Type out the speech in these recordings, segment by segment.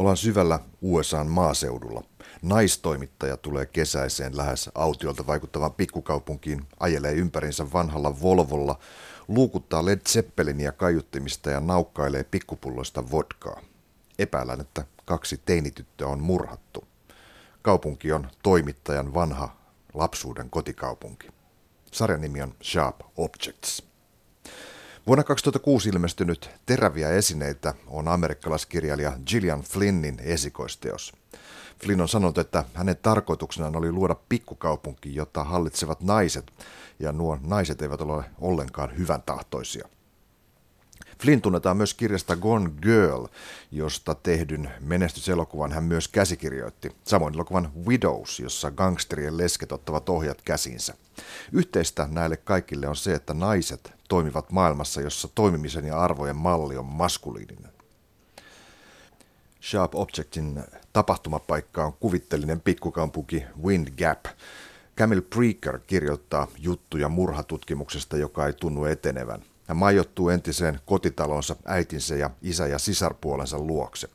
Ollaan syvällä USAn maaseudulla. Naistoimittaja tulee kesäiseen lähes autiolta vaikuttavaan pikkukaupunkiin, ajelee ympärinsä vanhalla Volvolla, luukuttaa Led Zeppelinia kaiuttimista ja naukkailee pikkupulloista vodkaa. Epäillään, että kaksi teinityttöä on murhattu. Kaupunki on toimittajan vanha lapsuuden kotikaupunki. Sarjan nimi on Sharp Objects. Vuonna 2006 ilmestynyt Teräviä esineitä on amerikkalaiskirjailija Gillian Flynnin esikoisteos. Flynn on sanonut, että hänen tarkoituksenaan oli luoda pikkukaupunki, jota hallitsevat naiset, ja nuo naiset eivät ole ollenkaan hyvän tahtoisia. Flynn tunnetaan myös kirjasta Gone Girl, josta tehdyn menestyselokuvan hän myös käsikirjoitti. Samoin elokuvan Widows, jossa gangsterien lesket ottavat ohjat käsinsä. Yhteistä näille kaikille on se, että naiset toimivat maailmassa, jossa toimimisen ja arvojen malli on maskuliininen. Sharp Objectin tapahtumapaikka on kuvitteellinen pikkukaupunki Wind Gap. Camille Preaker kirjoittaa juttuja murhatutkimuksesta, joka ei tunnu etenevän. Hän majoittuu entiseen kotitalonsa äitinsä ja isä- ja sisarpuolensa luokse.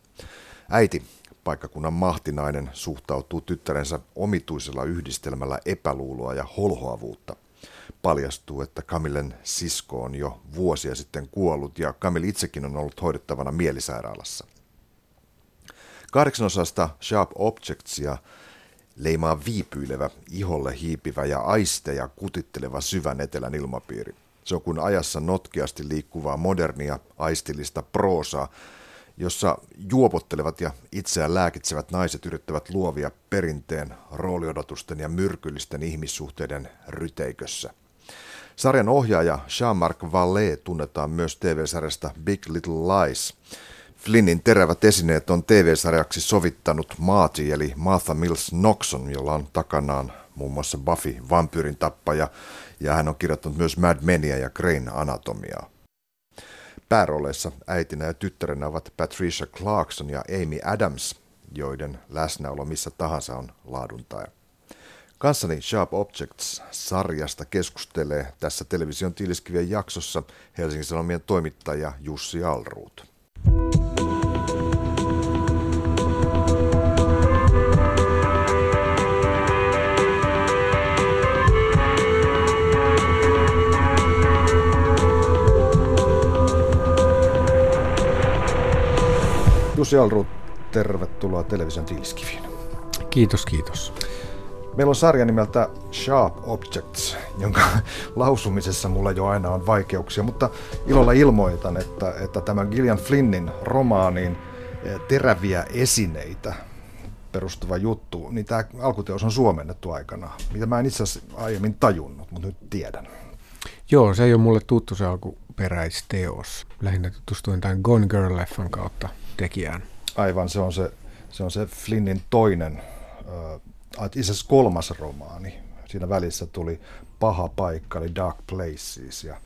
Äiti, paikkakunnan mahtinainen, suhtautuu tyttärensä omituisella yhdistelmällä epäluuloa ja holhoavuutta. Paljastuu, että Kamillen sisko on jo vuosia sitten kuollut ja Kamil itsekin on ollut hoidettavana mielisairaalassa. Kahdeksanosasta Sharp Objectsia leimaa viipyilevä, iholle hiipivä ja aisteja kutitteleva syvän etelän ilmapiiri. Se on kuin ajassa notkeasti liikkuvaa modernia aistillista proosaa, jossa juopottelevat ja itseään lääkitsevät naiset yrittävät luovia perinteen, rooliodotusten ja myrkyllisten ihmissuhteiden ryteikössä. Sarjan ohjaaja Jean-Marc Vallée tunnetaan myös TV-sarjasta Big Little Lies. Flynnin terävät esineet on TV-sarjaksi sovittanut Maati eli Martha Mills Noxon, jolla on takanaan muun muassa Buffy, vampyyrin tappaja, ja hän on kirjoittanut myös Mad Menia ja Grain Anatomiaa. Päärooleissa äitinä ja tyttärenä ovat Patricia Clarkson ja Amy Adams, joiden läsnäolo missä tahansa on laaduntaja. Kanssani Sharp Objects-sarjasta keskustelee tässä television tiiliskivien jaksossa Helsingin Sanomien toimittaja Jussi Alruut. Jussi Alruut, tervetuloa television tiiliskiviin. Kiitos, kiitos. Meillä on sarja nimeltä Sharp Objects, jonka lausumisessa mulla jo aina on vaikeuksia, mutta ilolla ilmoitan, että, että tämä Gillian Flynnin romaaniin eh, teräviä esineitä perustuva juttu, niin tämä alkuteos on suomennettu aikana, mitä mä en itse asiassa aiemmin tajunnut, mutta nyt tiedän. Joo, se ei ole mulle tuttu se alkuperäisteos. Lähinnä tutustuin tämän Gone Girl-leffan kautta tekijään. Aivan, se on se, se, on se Flynnin toinen, äh, itse asiassa kolmas romaani. Siinä välissä tuli Paha paikka, eli Dark Places ja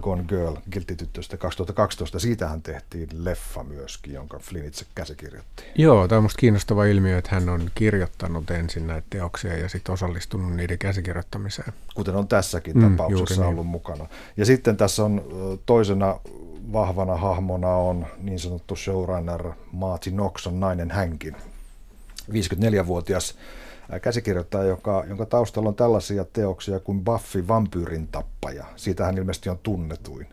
Gone Girl, Kiltti-tyttöstä 2012. Siitähän tehtiin leffa myöskin, jonka Flynn itse käsikirjoitti. Joo, tämä on musta kiinnostava ilmiö, että hän on kirjoittanut ensin näitä teoksia ja sitten osallistunut niiden käsikirjoittamiseen. Kuten on tässäkin mm, tapauksessa ollut niin. mukana. Ja sitten tässä on toisena vahvana hahmona on niin sanottu showrunner Martin Noxon nainen hänkin. 54-vuotias käsikirjoittaja, joka, jonka taustalla on tällaisia teoksia kuin Buffy, vampyyrin tappaja. Siitä hän ilmeisesti on tunnetuin.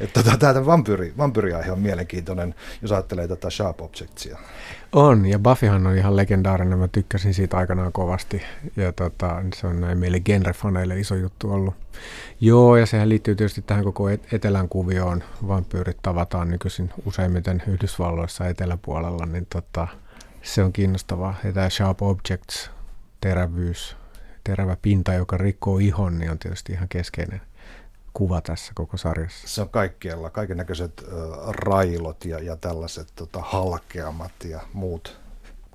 Että tota, tämä vampyyri, vampyyriaihe on mielenkiintoinen, jos ajattelee tätä Sharp Objectsia. On, ja Buffyhan on ihan legendaarinen. Mä tykkäsin siitä aikanaan kovasti. Ja tota, se on näin meille genrefaneille iso juttu ollut. Joo, ja sehän liittyy tietysti tähän koko etelän kuvioon. Vampyyrit tavataan nykyisin useimmiten Yhdysvalloissa eteläpuolella, niin tota, se on kiinnostavaa. Ja tämä Sharp Objects terävyys, terävä pinta, joka rikkoo ihon, niin on tietysti ihan keskeinen kuva tässä koko sarjassa. Se on kaikkialla, kaiken näköiset railot ja, ja tällaiset tota, halkeamat ja muut.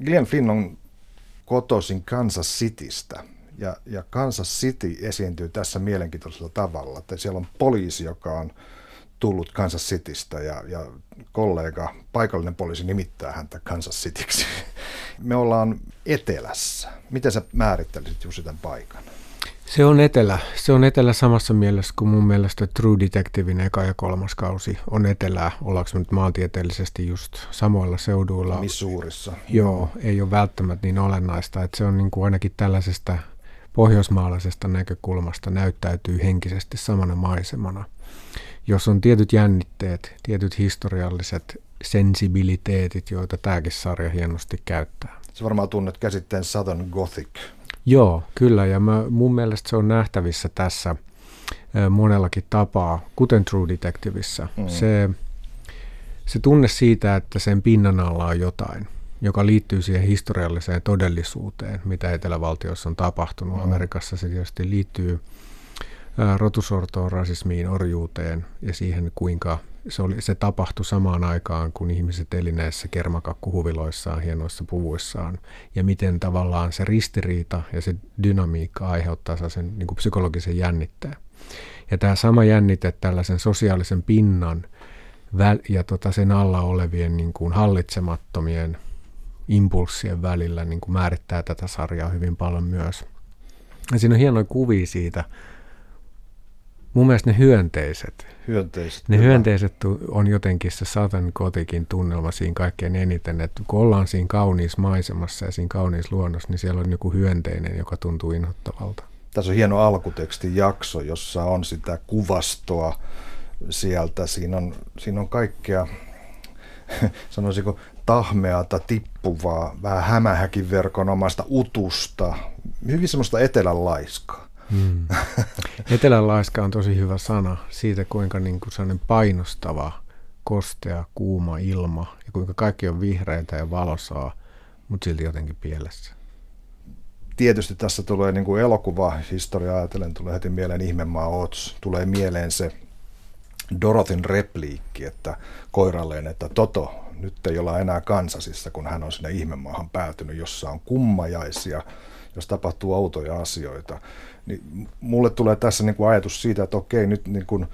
Glenn Flynn on kotoisin Kansas Citystä ja, ja Kansas City esiintyy tässä mielenkiintoisella tavalla, että siellä on poliisi, joka on tullut Kansas Citystä ja, ja kollega, paikallinen poliisi nimittää häntä Kansas Cityksi. Me ollaan etelässä. Miten sä määrittelisit Jussi tämän paikan? Se on etelä. Se on etelä samassa mielessä kuin mun mielestä True Detectivein eka ja kolmas kausi on etelää. Ollaanko nyt maantieteellisesti just samoilla seuduilla? Missourissa. Joo, ei ole välttämättä niin olennaista. Että se on niin kuin ainakin tällaisesta pohjoismaalaisesta näkökulmasta näyttäytyy henkisesti samana maisemana. Jos on tietyt jännitteet, tietyt historialliset sensibiliteetit, joita tämäkin sarja hienosti käyttää. Se varmaan tunnet käsitteen Southern Gothic. Joo, kyllä. Ja mä, mun mielestä se on nähtävissä tässä monellakin tapaa, kuten True Detectiveissa. Mm. Se, se tunne siitä, että sen pinnan alla on jotain, joka liittyy siihen historialliseen todellisuuteen, mitä etelävaltioissa on tapahtunut. Mm. Amerikassa se tietysti liittyy rotusortoon, rasismiin, orjuuteen ja siihen, kuinka se, oli, se tapahtui samaan aikaan, kun ihmiset eli näissä kermakakkuhuviloissaan, hienoissa puvuissaan, ja miten tavallaan se ristiriita ja se dynamiikka aiheuttaa sen niin kuin psykologisen jännitteen. Ja tämä sama jännite tällaisen sosiaalisen pinnan ja tota sen alla olevien niin kuin hallitsemattomien impulssien välillä niin kuin määrittää tätä sarjaa hyvin paljon myös. Ja siinä on hienoja kuvia siitä, Mun mielestä ne hyönteiset, hyönteiset ne kyllä. hyönteiset on jotenkin se Southern Gothicin tunnelma siinä kaikkein eniten, että kun ollaan siinä kauniissa maisemassa ja siinä kauniissa luonnossa, niin siellä on joku hyönteinen, joka tuntuu inhottavalta. Tässä on hieno alkutekstin jakso, jossa on sitä kuvastoa sieltä. Siinä on, siinä on kaikkea, sanoisinko, tahmeata, tippuvaa, vähän hämähäkin verkon omasta utusta, hyvin semmoista etelänlaiskaa. Mm. Etelänlaiska on tosi hyvä sana siitä, kuinka niin kuin sellainen painostava, kostea, kuuma ilma ja kuinka kaikki on vihreitä ja valosaa, mutta silti jotenkin pielessä. Tietysti tässä tulee niin kuin elokuvahistoria ajatellen, tulee heti mieleen Ihmemaa Ots, tulee mieleen se Dorothin repliikki, että koiralleen, että Toto, nyt ei olla enää Kansasissa, kun hän on sinne ihmemaahan päätynyt, jossa on kummajaisia, jos tapahtuu outoja asioita. Niin mulle tulee tässä niin kuin ajatus siitä, että okei, nyt niin kuin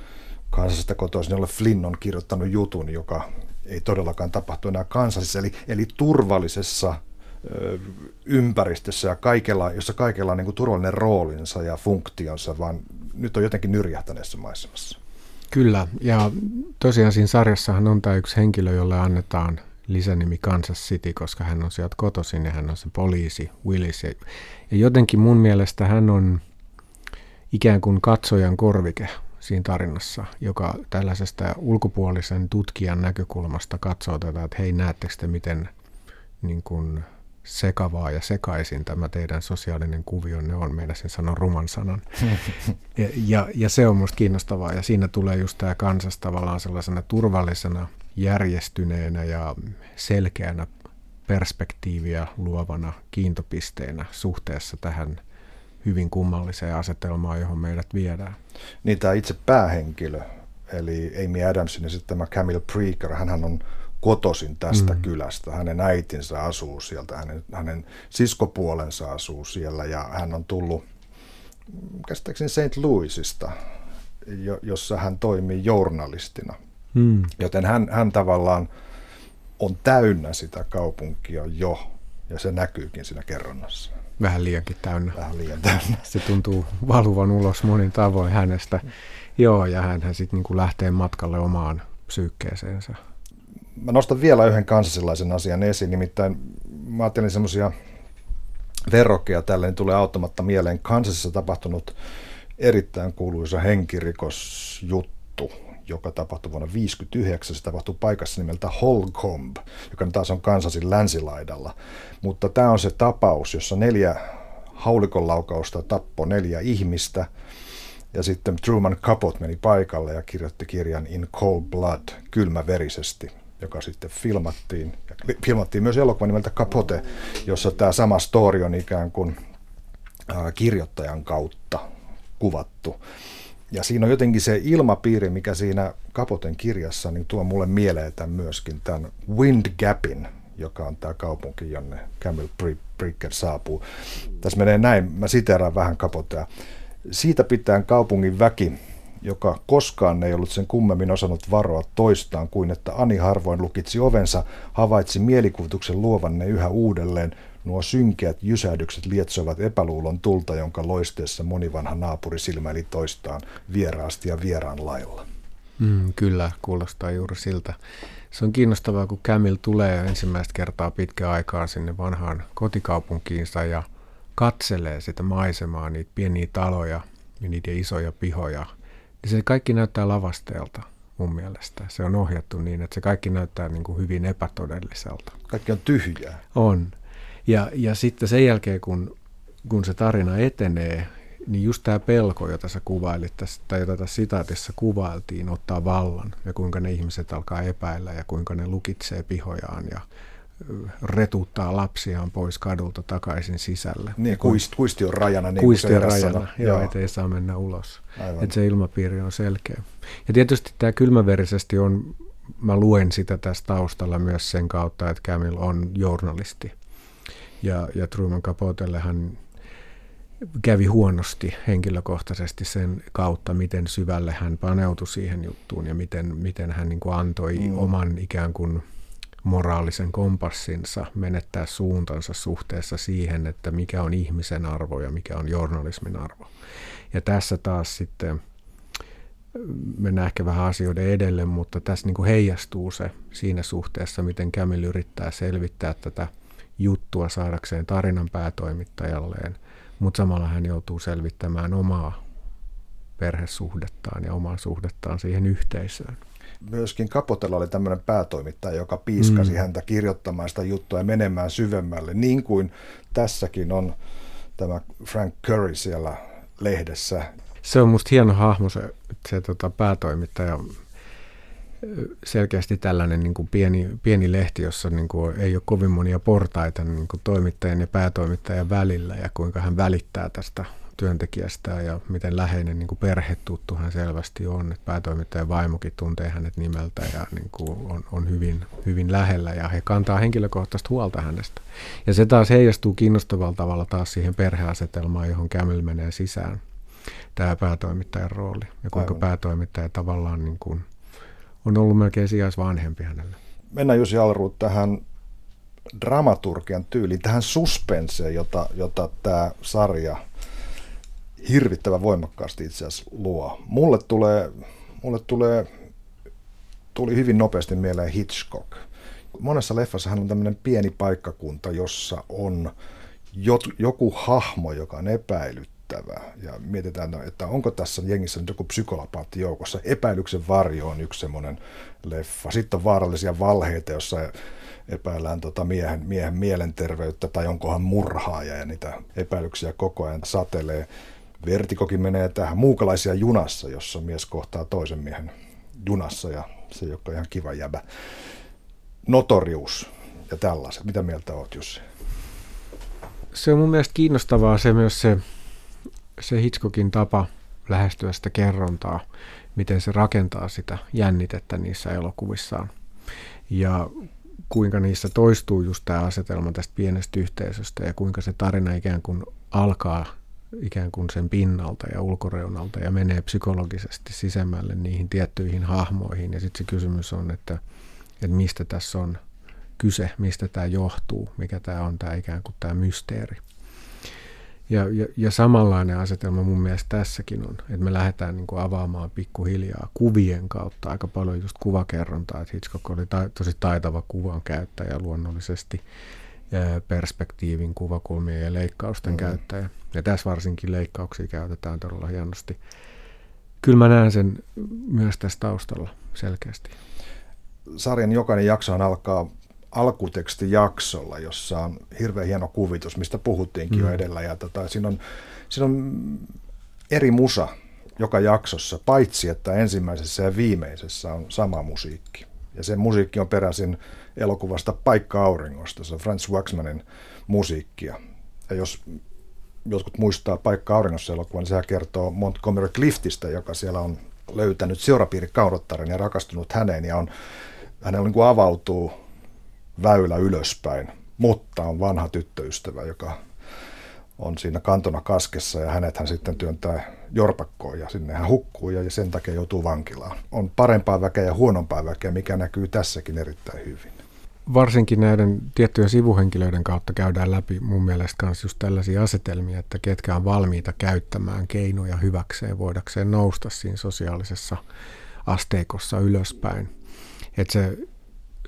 kansasta kotoisin ole Flynn on kirjoittanut jutun, joka ei todellakaan tapahtu enää kansassa, eli, eli turvallisessa ö, ympäristössä, ja kaikella, jossa kaikella on niin kuin turvallinen roolinsa ja funktionsa, vaan nyt on jotenkin nyrjähtäneessä maisemassa. Kyllä, ja tosiaan siinä sarjassahan on tämä yksi henkilö, jolle annetaan lisänimi Kansas City, koska hän on sieltä kotoisin ja hän on se poliisi Willis. Ja, ja jotenkin mun mielestä hän on ikään kuin katsojan korvike siinä tarinassa, joka tällaisesta ulkopuolisen tutkijan näkökulmasta katsoo tätä, että hei, näettekö te miten niin kuin sekavaa ja sekaisin tämä teidän sosiaalinen ne on, meinasin sanoa ruman sanan. Ja, ja, ja se on minusta kiinnostavaa, ja siinä tulee just tämä kansas tavallaan sellaisena turvallisena, järjestyneenä ja selkeänä perspektiiviä luovana kiintopisteenä suhteessa tähän hyvin kummalliseen asetelmaan, johon meidät viedään. Niin tämä itse päähenkilö, eli Amy Adamsin esittämä Camille Preaker, hän on kotosin tästä mm. kylästä. Hänen äitinsä asuu sieltä, hänen, hänen siskopuolensa asuu siellä ja hän on tullut käsittääkseni St. Louisista, jo, jossa hän toimii journalistina. Mm. Joten hän, hän tavallaan on täynnä sitä kaupunkia jo, ja se näkyykin siinä kerronnassa. Vähän liiankin täynnä. Vähän liian täynnä. Se tuntuu valuvan ulos monin tavoin hänestä. Joo, ja hän sitten niinku lähtee matkalle omaan psyykkeeseensä. Mä nostan vielä yhden kansasilaisen asian esiin, nimittäin mä ajattelin semmoisia verrokkeja tälle, niin tulee auttamatta mieleen Kansasissa tapahtunut erittäin kuuluisa henkirikosjuttu, joka tapahtui vuonna 1959. Se tapahtui paikassa nimeltä Holcomb, joka taas on Kansasin länsilaidalla. Mutta tämä on se tapaus, jossa neljä haulikonlaukausta tappoi neljä ihmistä. Ja sitten Truman Capote meni paikalle ja kirjoitti kirjan In Cold Blood, kylmäverisesti, joka sitten filmattiin. Ja filmattiin myös elokuva nimeltä Capote, jossa tämä sama story on ikään kuin kirjoittajan kautta kuvattu. Ja siinä on jotenkin se ilmapiiri, mikä siinä Kapoten kirjassa, niin tuo mulle mieleen tämän myöskin tämän Wind Gapin, joka on tämä kaupunki, jonne Camille Bricker saapuu. Tässä menee näin, mä siteeraan vähän Kapotea. Siitä pitää kaupungin väki, joka koskaan ei ollut sen kummemmin osannut varoa toistaan kuin että Ani harvoin lukitsi ovensa, havaitsi mielikuvituksen luovanne yhä uudelleen, Nuo synkeät jysähdykset lietsovat epäluulon tulta, jonka loisteessa monivanha naapuri silmäili toistaan vieraasti ja vieraan lailla. Mm, kyllä, kuulostaa juuri siltä. Se on kiinnostavaa, kun Camille tulee ensimmäistä kertaa pitkä aikaa sinne vanhaan kotikaupunkiinsa ja katselee sitä maisemaa, niitä pieniä taloja ja niitä isoja pihoja. Niin se kaikki näyttää lavasteelta mun mielestä. Se on ohjattu niin, että se kaikki näyttää niin kuin hyvin epätodelliselta. Kaikki on tyhjää. On. Ja, ja sitten sen jälkeen, kun, kun se tarina etenee, niin just tämä pelko, jota sä kuvailit tässä, tai jota tässä sitaatissa kuvailtiin, ottaa vallan ja kuinka ne ihmiset alkaa epäillä ja kuinka ne lukitsee pihojaan ja retuttaa lapsiaan pois kadulta takaisin sisälle. Niin, kuist, kuisti on rajana. Niin kuisti on rajana, joo, joo. ettei saa mennä ulos. Että se ilmapiiri on selkeä. Ja tietysti tämä kylmäverisesti on, mä luen sitä tässä taustalla myös sen kautta, että Camille on journalisti. Ja, ja Truman Capotelle hän kävi huonosti henkilökohtaisesti sen kautta, miten syvälle hän paneutui siihen juttuun ja miten, miten hän niin kuin antoi mm. oman ikään kuin moraalisen kompassinsa menettää suuntansa suhteessa siihen, että mikä on ihmisen arvo ja mikä on journalismin arvo. Ja tässä taas sitten mennään ehkä vähän asioiden edelle, mutta tässä niin kuin heijastuu se siinä suhteessa, miten Camille yrittää selvittää tätä juttua saadakseen tarinan päätoimittajalleen – mutta samalla hän joutuu selvittämään omaa perhesuhdettaan ja omaa suhdettaan siihen yhteisöön. Myöskin Kapotella oli tämmöinen päätoimittaja, joka piiskasi mm. häntä kirjoittamaan sitä juttua ja menemään syvemmälle, niin kuin tässäkin on tämä Frank Curry siellä lehdessä. Se on musta hieno hahmo se, se tota, päätoimittaja selkeästi tällainen niin kuin pieni, pieni lehti, jossa niin kuin ei ole kovin monia portaita niin kuin toimittajan ja päätoimittajan välillä ja kuinka hän välittää tästä työntekijästä ja miten läheinen niin kuin perhetuttu hän selvästi on. Että päätoimittajan vaimokin tuntee hänet nimeltä ja niin kuin on, on hyvin, hyvin lähellä ja he kantaa henkilökohtaista huolta hänestä. Ja se taas heijastuu kiinnostavalla tavalla taas siihen perheasetelmaan, johon Camille menee sisään, tämä päätoimittajan rooli ja kuinka Aivan. päätoimittaja tavallaan niin kuin – on ollut melkein sijaisvanhempi hänelle. Mennään Jussi Alruut tähän dramaturgian tyyliin, tähän suspenseen, jota, jota tämä sarja hirvittävän voimakkaasti itse asiassa luo. Mulle tulee, mulle tulee, tuli hyvin nopeasti mieleen Hitchcock. Monessa leffassa hän on tämmöinen pieni paikkakunta, jossa on joku hahmo, joka on epäilyt yllättävää. Ja mietitään, että onko tässä jengissä nyt joku psykolapaatti joukossa. Epäilyksen varjo on yksi semmoinen leffa. Sitten on vaarallisia valheita, jossa epäillään tota miehen, miehen mielenterveyttä tai onkohan murhaaja ja niitä epäilyksiä koko ajan satelee. Vertikokin menee tähän muukalaisia junassa, jossa mies kohtaa toisen miehen junassa ja se ei ole ihan kiva jäbä. Notorius ja tällaiset. Mitä mieltä oot Jussi? Se on mun mielestä kiinnostavaa se myös se se Hitchcockin tapa lähestyä sitä kerrontaa, miten se rakentaa sitä jännitettä niissä elokuvissaan. Ja kuinka niissä toistuu just tämä asetelma tästä pienestä yhteisöstä ja kuinka se tarina ikään kuin alkaa ikään kuin sen pinnalta ja ulkoreunalta ja menee psykologisesti sisemmälle niihin tiettyihin hahmoihin. Ja sitten se kysymys on, että, että mistä tässä on kyse, mistä tämä johtuu, mikä tämä on tämä ikään kuin tämä mysteeri. Ja, ja, ja samanlainen asetelma mun mielestä tässäkin on, että me lähdetään niin kuin avaamaan pikkuhiljaa kuvien kautta aika paljon just kuvakerrontaa. Että Hitchcock oli ta- tosi taitava kuvan käyttäjä luonnollisesti, perspektiivin, kuvakulmien ja leikkausten mm. käyttäjä. Ja tässä varsinkin leikkauksia käytetään todella hienosti. Kyllä mä näen sen myös tässä taustalla selkeästi. Sarjan jokainen jakso alkaa alkutekstijaksolla, jossa on hirveän hieno kuvitus, mistä puhuttiinkin mm. jo edellä. Ja tota, siinä, on, siinä on eri musa joka jaksossa, paitsi että ensimmäisessä ja viimeisessä on sama musiikki. Ja se musiikki on peräisin elokuvasta Paikka auringosta, se on Franz Waxmanin musiikkia. Ja jos jotkut muistaa Paikka auringossa elokuvan, niin sehän kertoo Montgomery Cliftistä, joka siellä on löytänyt seurapiiri kaudottaren ja rakastunut häneen ja on, hänellä niin kuin avautuu väylä ylöspäin, mutta on vanha tyttöystävä, joka on siinä kantona kaskessa ja hänet hän sitten työntää jorpakkoon ja sinne hän hukkuu ja sen takia joutuu vankilaan. On parempaa väkeä ja huonompaa väkeä, mikä näkyy tässäkin erittäin hyvin. varsinkin näiden tiettyjen sivuhenkilöiden kautta käydään läpi mun mielestä myös just tällaisia asetelmia, että ketkä on valmiita käyttämään keinoja hyväkseen, voidakseen nousta siinä sosiaalisessa asteikossa ylöspäin. Että se,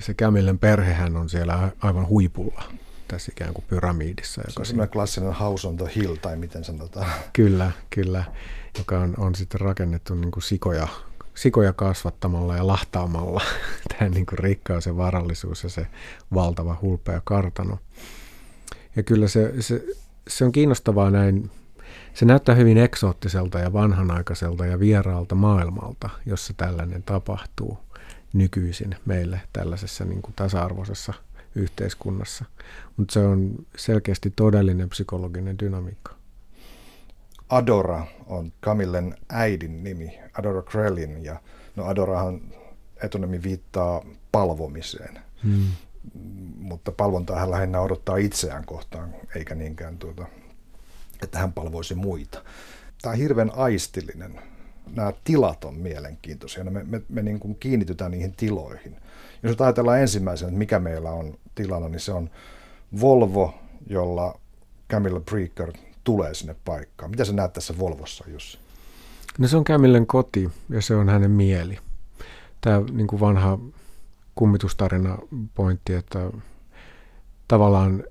se Camillen perhehän on siellä aivan huipulla tässä ikään kuin pyramidissa. Joka se on semmoinen klassinen house on the hill, tai miten sanotaan. Kyllä, kyllä, joka on, on sitten rakennettu niin kuin sikoja sikoja kasvattamalla ja lahtaamalla tämä niin kuin rikkaus ja varallisuus ja se valtava hulpea kartano. Ja kyllä se, se, se on kiinnostavaa näin. Se näyttää hyvin eksoottiselta ja vanhanaikaiselta ja vieraalta maailmalta, jossa tällainen tapahtuu nykyisin meille tällaisessa niin kuin tasa-arvoisessa yhteiskunnassa. Mutta se on selkeästi todellinen psykologinen dynamiikka. Adora on Camillen äidin nimi, Adora Krellin, ja no Adorahan etunimi viittaa palvomiseen. Hmm. Mutta palvontaa hän lähinnä odottaa itseään kohtaan, eikä niinkään tuota, että hän palvoisi muita. Tämä on hirveän aistillinen. Nämä tilat on mielenkiintoisia. Me, me, me niin kuin kiinnitytään niihin tiloihin. Jos ajatellaan ensimmäisenä, että mikä meillä on tilana, niin se on Volvo, jolla Camilla Preaker tulee sinne paikkaan. Mitä sä näet tässä Volvossa, Jussi? No se on Camillen koti ja se on hänen mieli. Tämä niin kuin vanha kummitustarina pointti, että tavallaan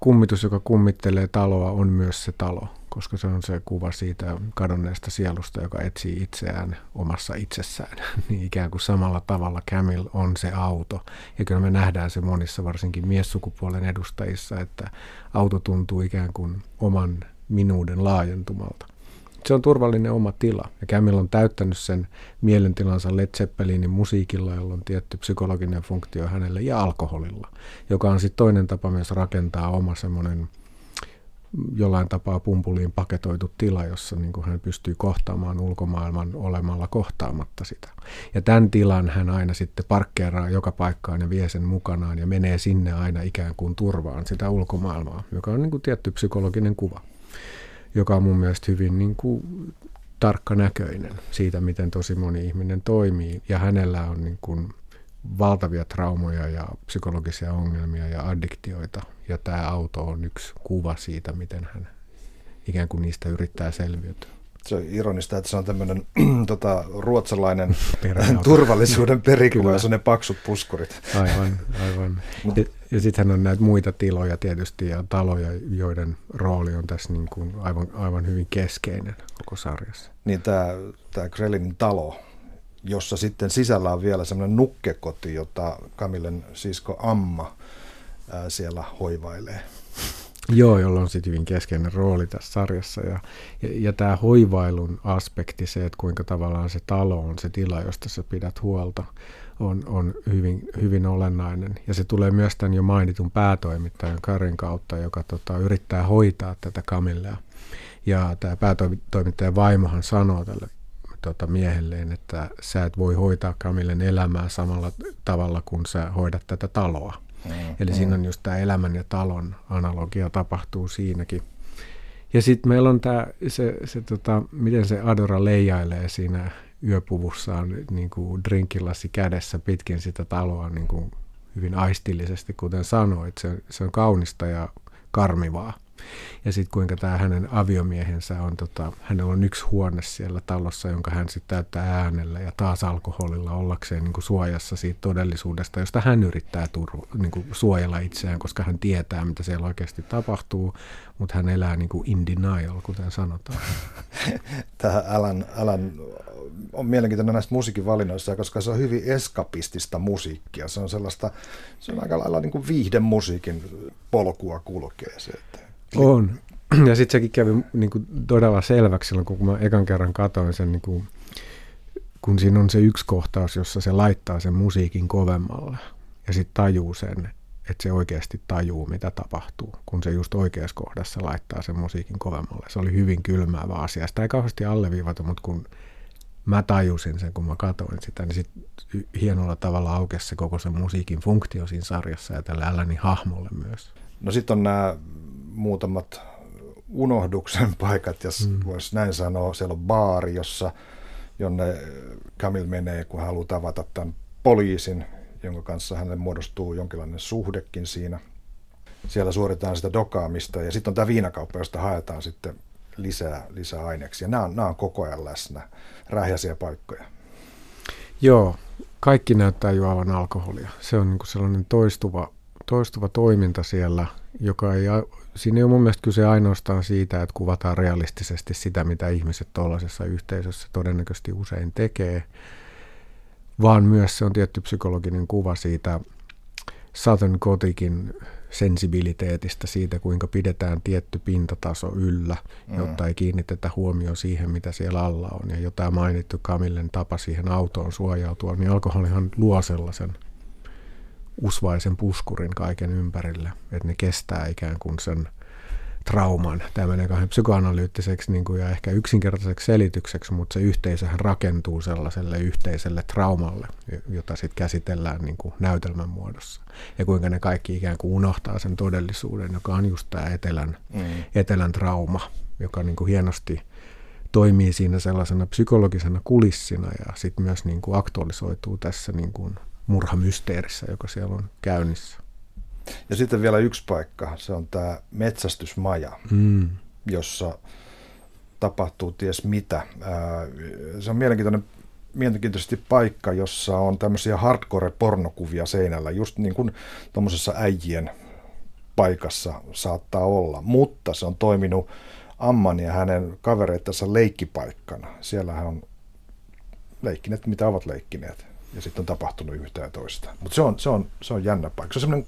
kummitus, joka kummittelee taloa, on myös se talo, koska se on se kuva siitä kadonneesta sielusta, joka etsii itseään omassa itsessään. niin ikään kuin samalla tavalla Camil on se auto. Ja kyllä me nähdään se monissa, varsinkin miessukupuolen edustajissa, että auto tuntuu ikään kuin oman minuuden laajentumalta. Se on turvallinen oma tila. Ja Camil on täyttänyt sen mielentilansa Led Zeppelinin musiikilla, jolla on tietty psykologinen funktio hänelle, ja alkoholilla, joka on sitten toinen tapa myös rakentaa oma semmoinen jollain tapaa pumpuliin paketoitu tila, jossa niin kuin hän pystyy kohtaamaan ulkomaailman olemalla kohtaamatta sitä. Ja tämän tilan hän aina sitten parkkeeraa joka paikkaan ja vie sen mukanaan ja menee sinne aina ikään kuin turvaan sitä ulkomaailmaa, joka on niin kuin tietty psykologinen kuva joka on mun mielestä hyvin niin kuin tarkkanäköinen siitä, miten tosi moni ihminen toimii. Ja hänellä on niin kuin valtavia traumoja ja psykologisia ongelmia ja addiktioita. Ja tämä auto on yksi kuva siitä, miten hän ikään kuin niistä yrittää selviytyä se on ironista, että se on tämmöinen tota, ruotsalainen turvallisuuden perikuva, jossa on ne paksut puskurit. Aivan, aivan. ja, ja sittenhän on näitä muita tiloja tietysti ja taloja, joiden rooli on tässä niin kuin aivan, aivan hyvin keskeinen koko sarjassa. Niin tämä, tämä talo, jossa sitten sisällä on vielä semmoinen nukkekoti, jota Kamilen sisko Amma ää, siellä hoivailee. Joo, jolla on sitten hyvin keskeinen rooli tässä sarjassa. Ja, ja, ja tämä hoivailun aspekti, se, että kuinka tavallaan se talo on se tila, josta sä pidät huolta, on, on hyvin, hyvin olennainen. Ja se tulee myös tämän jo mainitun päätoimittajan Karin kautta, joka tota, yrittää hoitaa tätä Kamillea. Ja tämä päätoimittajan vaimohan sanoo tälle tota, miehelleen, että sä et voi hoitaa Kamillen elämää samalla tavalla kuin sä hoidat tätä taloa. Mm, Eli mm. siinä on just tämä elämän ja talon analogia tapahtuu siinäkin. Ja sitten meillä on tämä, se, se tota, miten se Adora leijailee siinä yöpuvussaan niin kuin drinkilasi kädessä pitkin sitä taloa niin kuin hyvin aistillisesti, kuten sanoit. Se, se on kaunista ja karmivaa. Ja sitten kuinka tämä hänen aviomiehensä on, tota, hänellä on yksi huone siellä talossa, jonka hän sitten täyttää äänellä ja taas alkoholilla ollakseen niin kuin suojassa siitä todellisuudesta, josta hän yrittää turva, niin kuin suojella itseään, koska hän tietää, mitä siellä oikeasti tapahtuu, mutta hän elää niin kuin in denial, kuten sanotaan. Tähän Alan, Alan on mielenkiintoinen näistä musiikin valinnoissa, koska se on hyvin eskapistista musiikkia. Se on sellaista, se on aika lailla niin kuin viihdemusiikin polkua kulkee se. Että on. Ja sitten sekin kävi niin kuin todella selväksi silloin, kun mä ekan kerran katsoin sen, niin kuin, kun siinä on se yksi kohtaus, jossa se laittaa sen musiikin kovemmalle. Ja sitten tajuu sen, että se oikeasti tajuu, mitä tapahtuu, kun se just oikeassa kohdassa laittaa sen musiikin kovemmalle. Se oli hyvin kylmäävä asia. Sitä ei kauheasti alleviivata, mutta kun mä tajusin sen, kun mä katsoin sitä, niin sitten hienolla tavalla aukesi se koko sen musiikin funktio siinä sarjassa ja tällä Alanin hahmolle myös. No sitten on nämä muutamat unohduksen paikat, jos mm. voisi näin sanoa. Siellä on baari, jossa, jonne Kamil menee, kun haluaa tavata tämän poliisin, jonka kanssa hänelle muodostuu jonkinlainen suhdekin siinä. Siellä suoritetaan sitä dokaamista ja sitten on tämä viinakauppa, josta haetaan sitten lisää, lisää aineksia. Nämä on, nämä on koko ajan läsnä, rähjäisiä paikkoja. Joo, kaikki näyttää juovan alkoholia. Se on niin kuin sellainen toistuva, toistuva toiminta siellä, joka ei, siinä ei ole mun mielestä kyse ainoastaan siitä, että kuvataan realistisesti sitä, mitä ihmiset tuollaisessa yhteisössä todennäköisesti usein tekee, vaan myös se on tietty psykologinen kuva siitä Southern Gothicin sensibiliteetistä siitä, kuinka pidetään tietty pintataso yllä, mm. jotta ei kiinnitetä huomioon siihen, mitä siellä alla on. Ja jo tämä mainittu Kamillen tapa siihen autoon suojautua, niin alkoholihan luo sellaisen usvaisen puskurin kaiken ympärille, että ne kestää ikään kuin sen trauman. Tämä menee kahden psykoanalyyttiseksi niin kuin, ja ehkä yksinkertaiseksi selitykseksi, mutta se yhteisöhän rakentuu sellaiselle yhteiselle traumalle, jota sitten käsitellään niin kuin näytelmän muodossa. Ja kuinka ne kaikki ikään kuin unohtaa sen todellisuuden, joka on just tämä etelän, mm. etelän trauma, joka niin kuin hienosti toimii siinä sellaisena psykologisena kulissina ja sitten myös niin kuin aktualisoituu tässä niin kuin murhamysteerissä, joka siellä on käynnissä. Ja sitten vielä yksi paikka, se on tämä metsästysmaja, mm. jossa tapahtuu ties mitä. Se on mielenkiintoinen mielenkiintoisesti paikka, jossa on tämmöisiä hardcore-pornokuvia seinällä, just niin kuin tuommoisessa äijien paikassa saattaa olla, mutta se on toiminut Amman ja hänen kavereittensa leikkipaikkana. Siellähän on leikkineet, mitä ovat leikkineet ja sitten on tapahtunut yhtä ja toista. Mutta se on, se, on, se on jännä paikka. Se on semmoinen,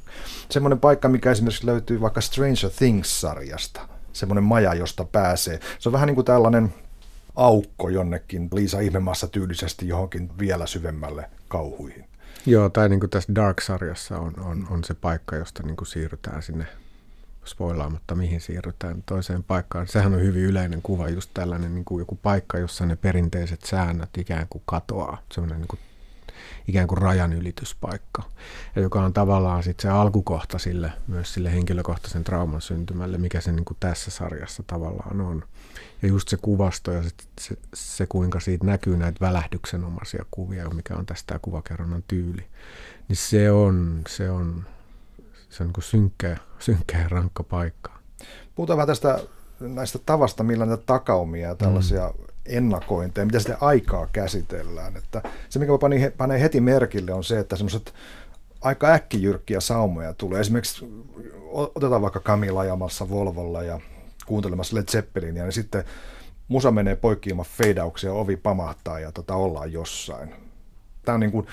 semmoinen paikka, mikä esimerkiksi löytyy vaikka Stranger Things-sarjasta. Semmoinen maja, josta pääsee. Se on vähän niin kuin tällainen aukko jonnekin Liisa Ihmemaassa tyylisesti johonkin vielä syvemmälle kauhuihin. Joo, tai niin kuin tässä Dark-sarjassa on, on, on se paikka, josta niin kuin siirrytään sinne spoilaamatta, mihin siirrytään toiseen paikkaan. Sehän on hyvin yleinen kuva, just tällainen niin kuin joku paikka, jossa ne perinteiset säännöt ikään kuin katoaa. Semmoinen niin kuin ikään kuin rajanylityspaikka, ja joka on tavallaan sitten se alkukohta sille, myös sille henkilökohtaisen trauman syntymälle, mikä se niin kuin tässä sarjassa tavallaan on. Ja just se kuvasto ja se, se, se kuinka siitä näkyy näitä välähdyksenomaisia kuvia, mikä on tästä kuvakerronnan tyyli, niin se on, se on, se on niin kuin synkkä, synkkä ja rankka paikka. Puhutaan vähän tästä näistä tavasta, millä näitä takaumia ja tällaisia mm ennakointeja, mitä sitä aikaa käsitellään. Että se, mikä panee heti merkille, on se, että semmoiset aika äkkijyrkkiä saumoja tulee. Esimerkiksi otetaan vaikka Kamila ajamassa Volvolla ja kuuntelemassa Led Zeppelinia, niin sitten musa menee poikki ilman feidauksia, ovi pamahtaa ja tota, ollaan jossain. Tämä on niin kuin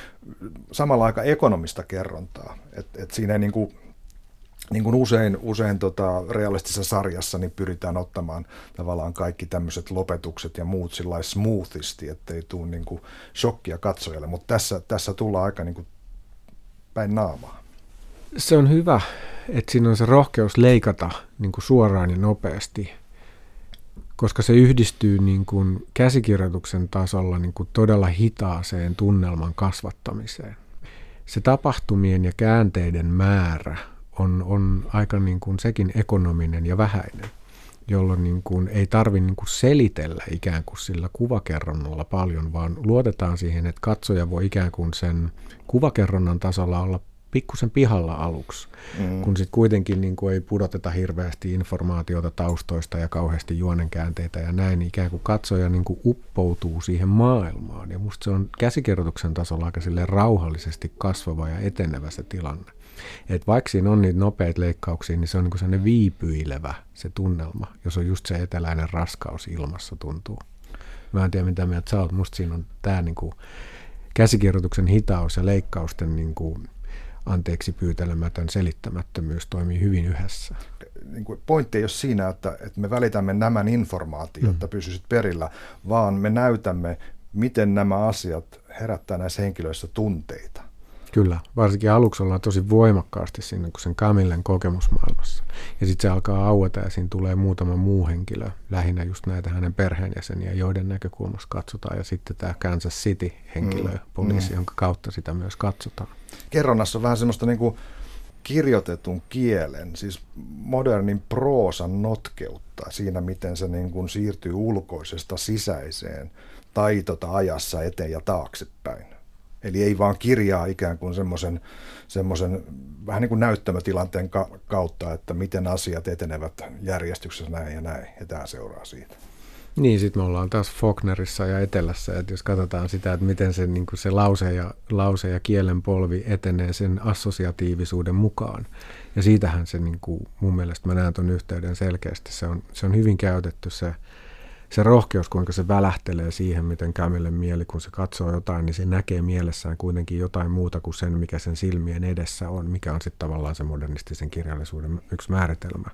samalla aika ekonomista kerrontaa. Et, et siinä ei niin kuin niin kuin usein, usein tota realistisessa sarjassa niin pyritään ottamaan tavallaan kaikki tämmöiset lopetukset ja muut sillä smoothisti, ettei tule niin kuin shokkia katsojalle, mutta tässä, tässä tullaan aika niin kuin päin naamaa. Se on hyvä, että siinä on se rohkeus leikata niin kuin suoraan ja nopeasti, koska se yhdistyy niin kuin käsikirjoituksen tasolla niin kuin todella hitaaseen tunnelman kasvattamiseen. Se tapahtumien ja käänteiden määrä – on, on aika niin kuin sekin ekonominen ja vähäinen, jolloin niin kuin ei tarvitse niin kuin selitellä ikään kuin sillä kuvakerronnalla paljon, vaan luotetaan siihen, että katsoja voi ikään kuin sen kuvakerronnan tasolla olla pikkusen pihalla aluksi, mm. kun sitten kuitenkin niin kuin ei pudoteta hirveästi informaatiota taustoista ja kauheasti juonenkäänteitä ja näin, niin ikään kuin katsoja niin kuin uppoutuu siihen maailmaan. Ja musta se on käsikirjoituksen tasolla aika rauhallisesti kasvava ja etenevä se tilanne. Et vaikka siinä on niitä nopeita leikkauksia, niin se on niin sellainen viipyilevä se tunnelma, jos on just se eteläinen raskaus ilmassa tuntuu. Mä en tiedä, mitä mieltä sä oot. Musta siinä on tämä niin käsikirjoituksen hitaus ja leikkausten niin kuin anteeksi pyytelemätön selittämättömyys toimii hyvin yhdessä. Niin kuin pointti ei ole siinä, että, että me välitämme nämä informaatiot, jotta mm. pysyisit perillä, vaan me näytämme, miten nämä asiat herättää näissä henkilöissä tunteita. Kyllä, varsinkin aluksi ollaan tosi voimakkaasti siinä kun sen Camillen kokemusmaailmassa. Ja sitten se alkaa aueta ja siinä tulee muutama muu henkilö, lähinnä just näitä hänen perheenjäseniä, joiden näkökulmasta katsotaan. Ja sitten tämä Kansas City-henkilö, mm. poliisi, mm. jonka kautta sitä myös katsotaan. Kerronnassa on vähän semmoista niin kuin kirjoitetun kielen, siis modernin proosan notkeutta siinä, miten se niin kuin siirtyy ulkoisesta sisäiseen taitota ajassa eteen ja taaksepäin Eli ei vaan kirjaa ikään kuin semmoisen semmoisen vähän niin kuin näyttämötilanteen kautta, että miten asiat etenevät järjestyksessä näin ja näin, ja tämä seuraa siitä. Niin, sitten me ollaan taas Faulknerissa ja Etelässä, että jos katsotaan sitä, että miten se, niin se lause, ja, lause ja kielen polvi etenee sen assosiatiivisuuden mukaan. Ja siitähän se niin kuin, mun mielestä mä näen tuon yhteyden selkeästi. Se on, se on hyvin käytetty se, se rohkeus, kuinka se välähtelee siihen, miten Camille mieli, kun se katsoo jotain, niin se näkee mielessään kuitenkin jotain muuta kuin sen, mikä sen silmien edessä on, mikä on sitten tavallaan se modernistisen kirjallisuuden yksi määritelmä.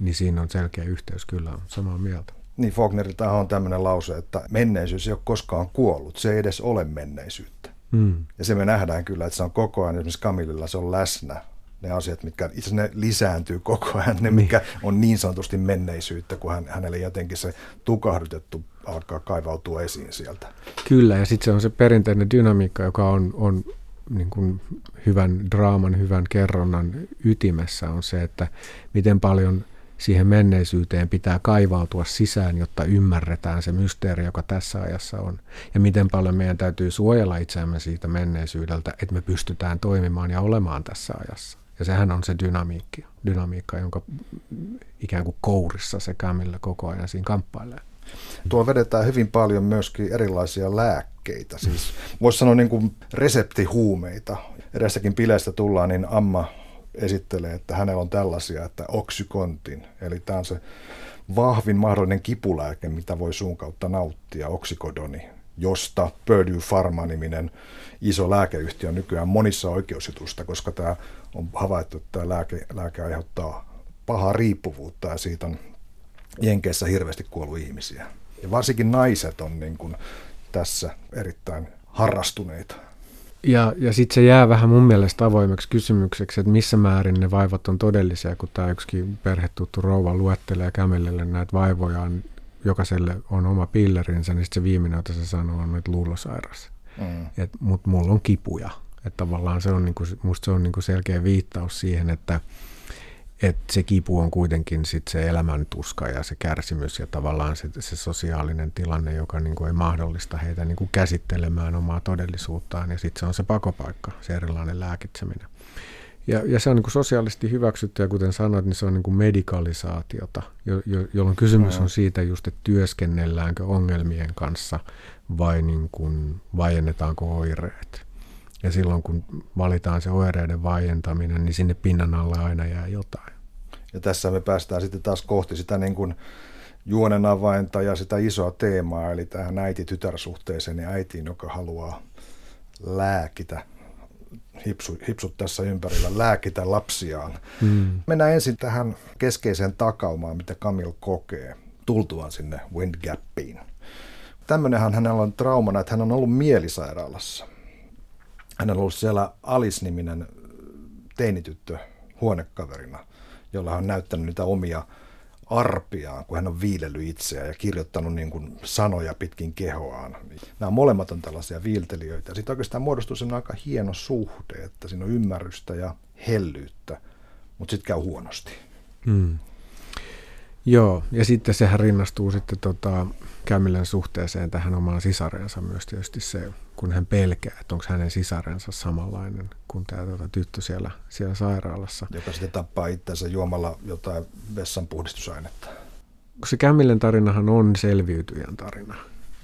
Niin siinä on selkeä yhteys, kyllä on samaa mieltä. Niin Faulknerilta on tämmöinen lause, että menneisyys ei ole koskaan kuollut, se ei edes ole menneisyyttä. Mm. Ja se me nähdään kyllä, että se on koko ajan, esimerkiksi Camillilla se on läsnä, ne asiat, mitkä itse ne lisääntyy koko ajan, ne niin. mikä on niin sanotusti menneisyyttä, kun hän, hänelle jotenkin se tukahdutettu alkaa kaivautua esiin sieltä. Kyllä, ja sitten se on se perinteinen dynamiikka, joka on, on niin kuin hyvän draaman, hyvän kerronnan ytimessä, on se, että miten paljon – siihen menneisyyteen pitää kaivautua sisään, jotta ymmärretään se mysteeri, joka tässä ajassa on. Ja miten paljon meidän täytyy suojella itseämme siitä menneisyydeltä, että me pystytään toimimaan ja olemaan tässä ajassa. Ja sehän on se dynamiikka, dynamiikka jonka ikään kuin kourissa se Camille koko ajan siinä kamppailee. Tuo vedetään hyvin paljon myöskin erilaisia lääkkeitä, siis voisi sanoa niin kuin reseptihuumeita. Edessäkin bileistä tullaan, niin Amma esittelee, että hänellä on tällaisia, että oksykontin, eli tämä on se vahvin mahdollinen kipulääke, mitä voi suun kautta nauttia, oksikodoni, josta Purdue Pharma-niminen iso lääkeyhtiö on nykyään monissa oikeusjutusta, koska tämä on havaittu, että tämä lääke, lääke aiheuttaa pahaa riippuvuutta ja siitä on Jenkeissä hirveästi kuollut ihmisiä. Ja varsinkin naiset on niin kuin tässä erittäin harrastuneita. Ja, ja sitten se jää vähän mun mielestä avoimeksi kysymykseksi, että missä määrin ne vaivat on todellisia, kun tämä yksikin perhetuttu rouva luettelee kämelelle näitä vaivojaan, jokaiselle on oma pillerinsä, niin sitten se viimeinen, jota se sanoo, on, että luulosairas. Mm. Mutta mulla on kipuja. Että tavallaan se on, niinku, musta se on niinku selkeä viittaus siihen, että – että se kipu on kuitenkin sit se elämäntuska ja se kärsimys ja tavallaan se, se sosiaalinen tilanne, joka niin kuin ei mahdollista heitä niin kuin käsittelemään omaa todellisuuttaan. Ja sitten se on se pakopaikka, se erilainen lääkitseminen. Ja, ja se on niin kuin sosiaalisesti hyväksytty ja kuten sanoit, niin se on niin kuin medikalisaatiota, jo, jo, jolloin kysymys on siitä just, että työskennelläänkö ongelmien kanssa vai niin kuin vaiennetaanko oireet. Ja silloin kun valitaan se oireiden vaientaminen, niin sinne pinnan alle aina jää jotain. Ja tässä me päästään sitten taas kohti sitä niin kuin juonen avainta ja sitä isoa teemaa, eli tähän äiti-tytärsuhteeseen ja äitiin, joka haluaa lääkitä hipsu, hipsut tässä ympärillä, lääkitä lapsiaan. Mm. Mennään ensin tähän keskeiseen takaumaan, mitä Kamil kokee tultuaan sinne Windgapiin. Tämmöinenhän hänellä on traumana, että hän on ollut mielisairaalassa hänellä ollut siellä Alice-niminen teinityttö huonekaverina, jolla hän on näyttänyt niitä omia arpiaan, kun hän on viilellyt itseään ja kirjoittanut niin kuin sanoja pitkin kehoaan. Nämä molemmat on tällaisia viiltelijöitä. Sitten oikeastaan muodostuu sellainen aika hieno suhde, että siinä on ymmärrystä ja hellyyttä, mutta sitten käy huonosti. Hmm. Joo, ja sitten sehän rinnastuu sitten tota, Kämilän suhteeseen tähän omaan sisareensa myös tietysti se, kun hän pelkää, että onko hänen sisarensa samanlainen kuin tämä tota, tyttö siellä, siellä sairaalassa. Joka sitten tappaa itsensä juomalla jotain vessanpuhdistusainetta. Se Kämilän tarinahan on selviytyjän tarina.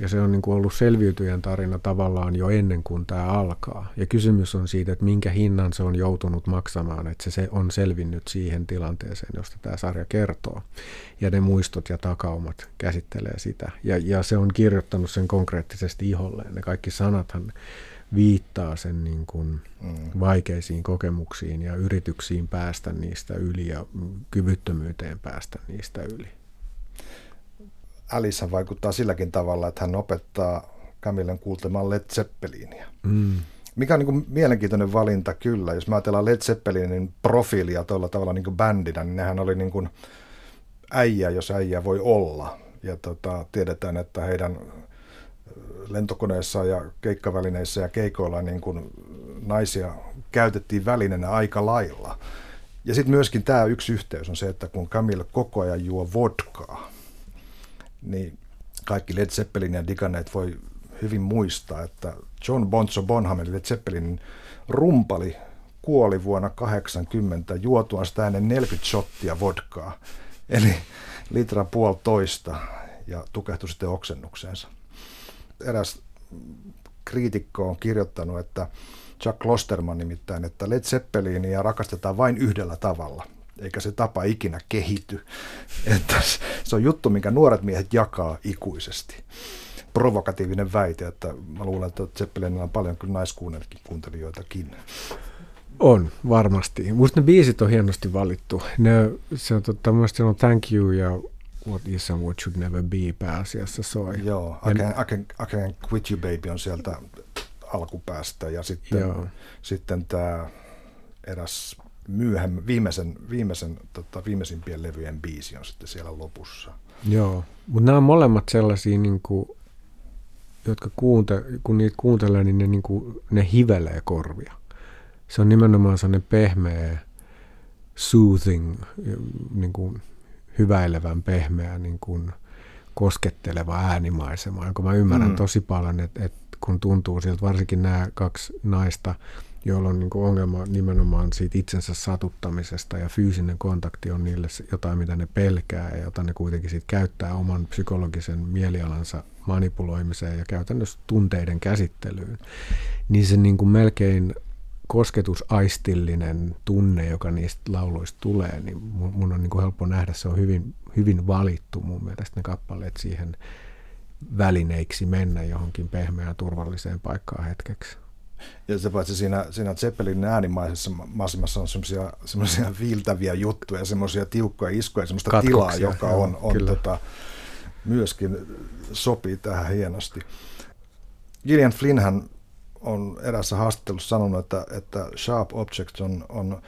Ja se on niin kuin ollut selviytyjän tarina tavallaan jo ennen kuin tämä alkaa. Ja kysymys on siitä, että minkä hinnan se on joutunut maksamaan, että se on selvinnyt siihen tilanteeseen, josta tämä sarja kertoo. Ja ne muistot ja takaumat käsittelee sitä. Ja, ja se on kirjoittanut sen konkreettisesti iholleen. Ne kaikki sanathan viittaa sen niin kuin mm. vaikeisiin kokemuksiin ja yrityksiin päästä niistä yli ja kyvyttömyyteen päästä niistä yli. Alice vaikuttaa silläkin tavalla, että hän opettaa Camillen kuultemaan Led Zeppelinia. Mm. Mikä on niin mielenkiintoinen valinta kyllä. Jos mä ajatellaan Led Zeppelinin profiilia tuolla tavalla niin kuin bändinä, niin nehän oli niin kuin äijä, jos äijä voi olla. Ja tota, tiedetään, että heidän lentokoneissa ja keikkavälineissä ja keikoilla niin kuin naisia käytettiin välineenä aika lailla. Ja sitten myöskin tämä yksi yhteys on se, että kun Camille koko ajan juo vodkaa, niin kaikki Led Zeppelin ja diganneet voi hyvin muistaa, että John Bonzo Bonham, eli Zeppelinin rumpali, kuoli vuonna 80 juotuaan sitä ennen 40 shottia vodkaa, eli litra puolitoista, ja tukehtui sitten oksennukseensa. Eräs kriitikko on kirjoittanut, että Chuck Klosterman nimittäin, että Led Zeppelinia rakastetaan vain yhdellä tavalla, eikä se tapa ikinä kehity. Että se on juttu, minkä nuoret miehet jakaa ikuisesti. Provokatiivinen väite, että mä luulen, että Zeppelinillä on paljon kyllä naiskuuntelijoitakin. On, varmasti. Musta ne biisit on hienosti valittu. Ne, se on, totta, se on Thank You ja What Is and What Should Never Be pääasiassa soi. Joo, I can, I, can, I can Quit You Baby on sieltä alkupäästä ja sitten, Joo. sitten tämä eräs myöhemmin, viimeisen, viimeisen, tota, viimeisimpien levyjen biisi on sitten siellä lopussa. Joo, mutta nämä on molemmat sellaisia, niin kuin, jotka kuunte, kun niitä kuuntelee, niin ne, niin kuin, ne hivelee korvia. Se on nimenomaan sellainen pehmeä, soothing, niin kuin, hyväilevän pehmeä, niin kuin, kosketteleva äänimaisema, jonka mä ymmärrän mm. tosi paljon, että, että kun tuntuu siltä, varsinkin nämä kaksi naista, joilla on niin kuin ongelma nimenomaan siitä itsensä satuttamisesta ja fyysinen kontakti on niille jotain, mitä ne pelkää ja jota ne kuitenkin siitä käyttää oman psykologisen mielialansa manipuloimiseen ja käytännössä tunteiden käsittelyyn, niin se niin kuin melkein kosketusaistillinen tunne, joka niistä lauluista tulee, niin mun on niin kuin helppo nähdä, se on hyvin, hyvin valittu mun mielestä ne kappaleet siihen välineiksi mennä johonkin pehmeään turvalliseen paikkaan hetkeksi. Ja se paitsi siinä, siinä Zeppelin äänimaisessa masimassa on semmoisia, semmoisia viiltäviä juttuja, semmoisia tiukkoja iskuja, semmoista Katkoksia, tilaa, joka joo, on, on tota, myöskin sopii tähän hienosti. Gillian Flynnhän on erässä haastattelussa sanonut, että, että Sharp Objects on, on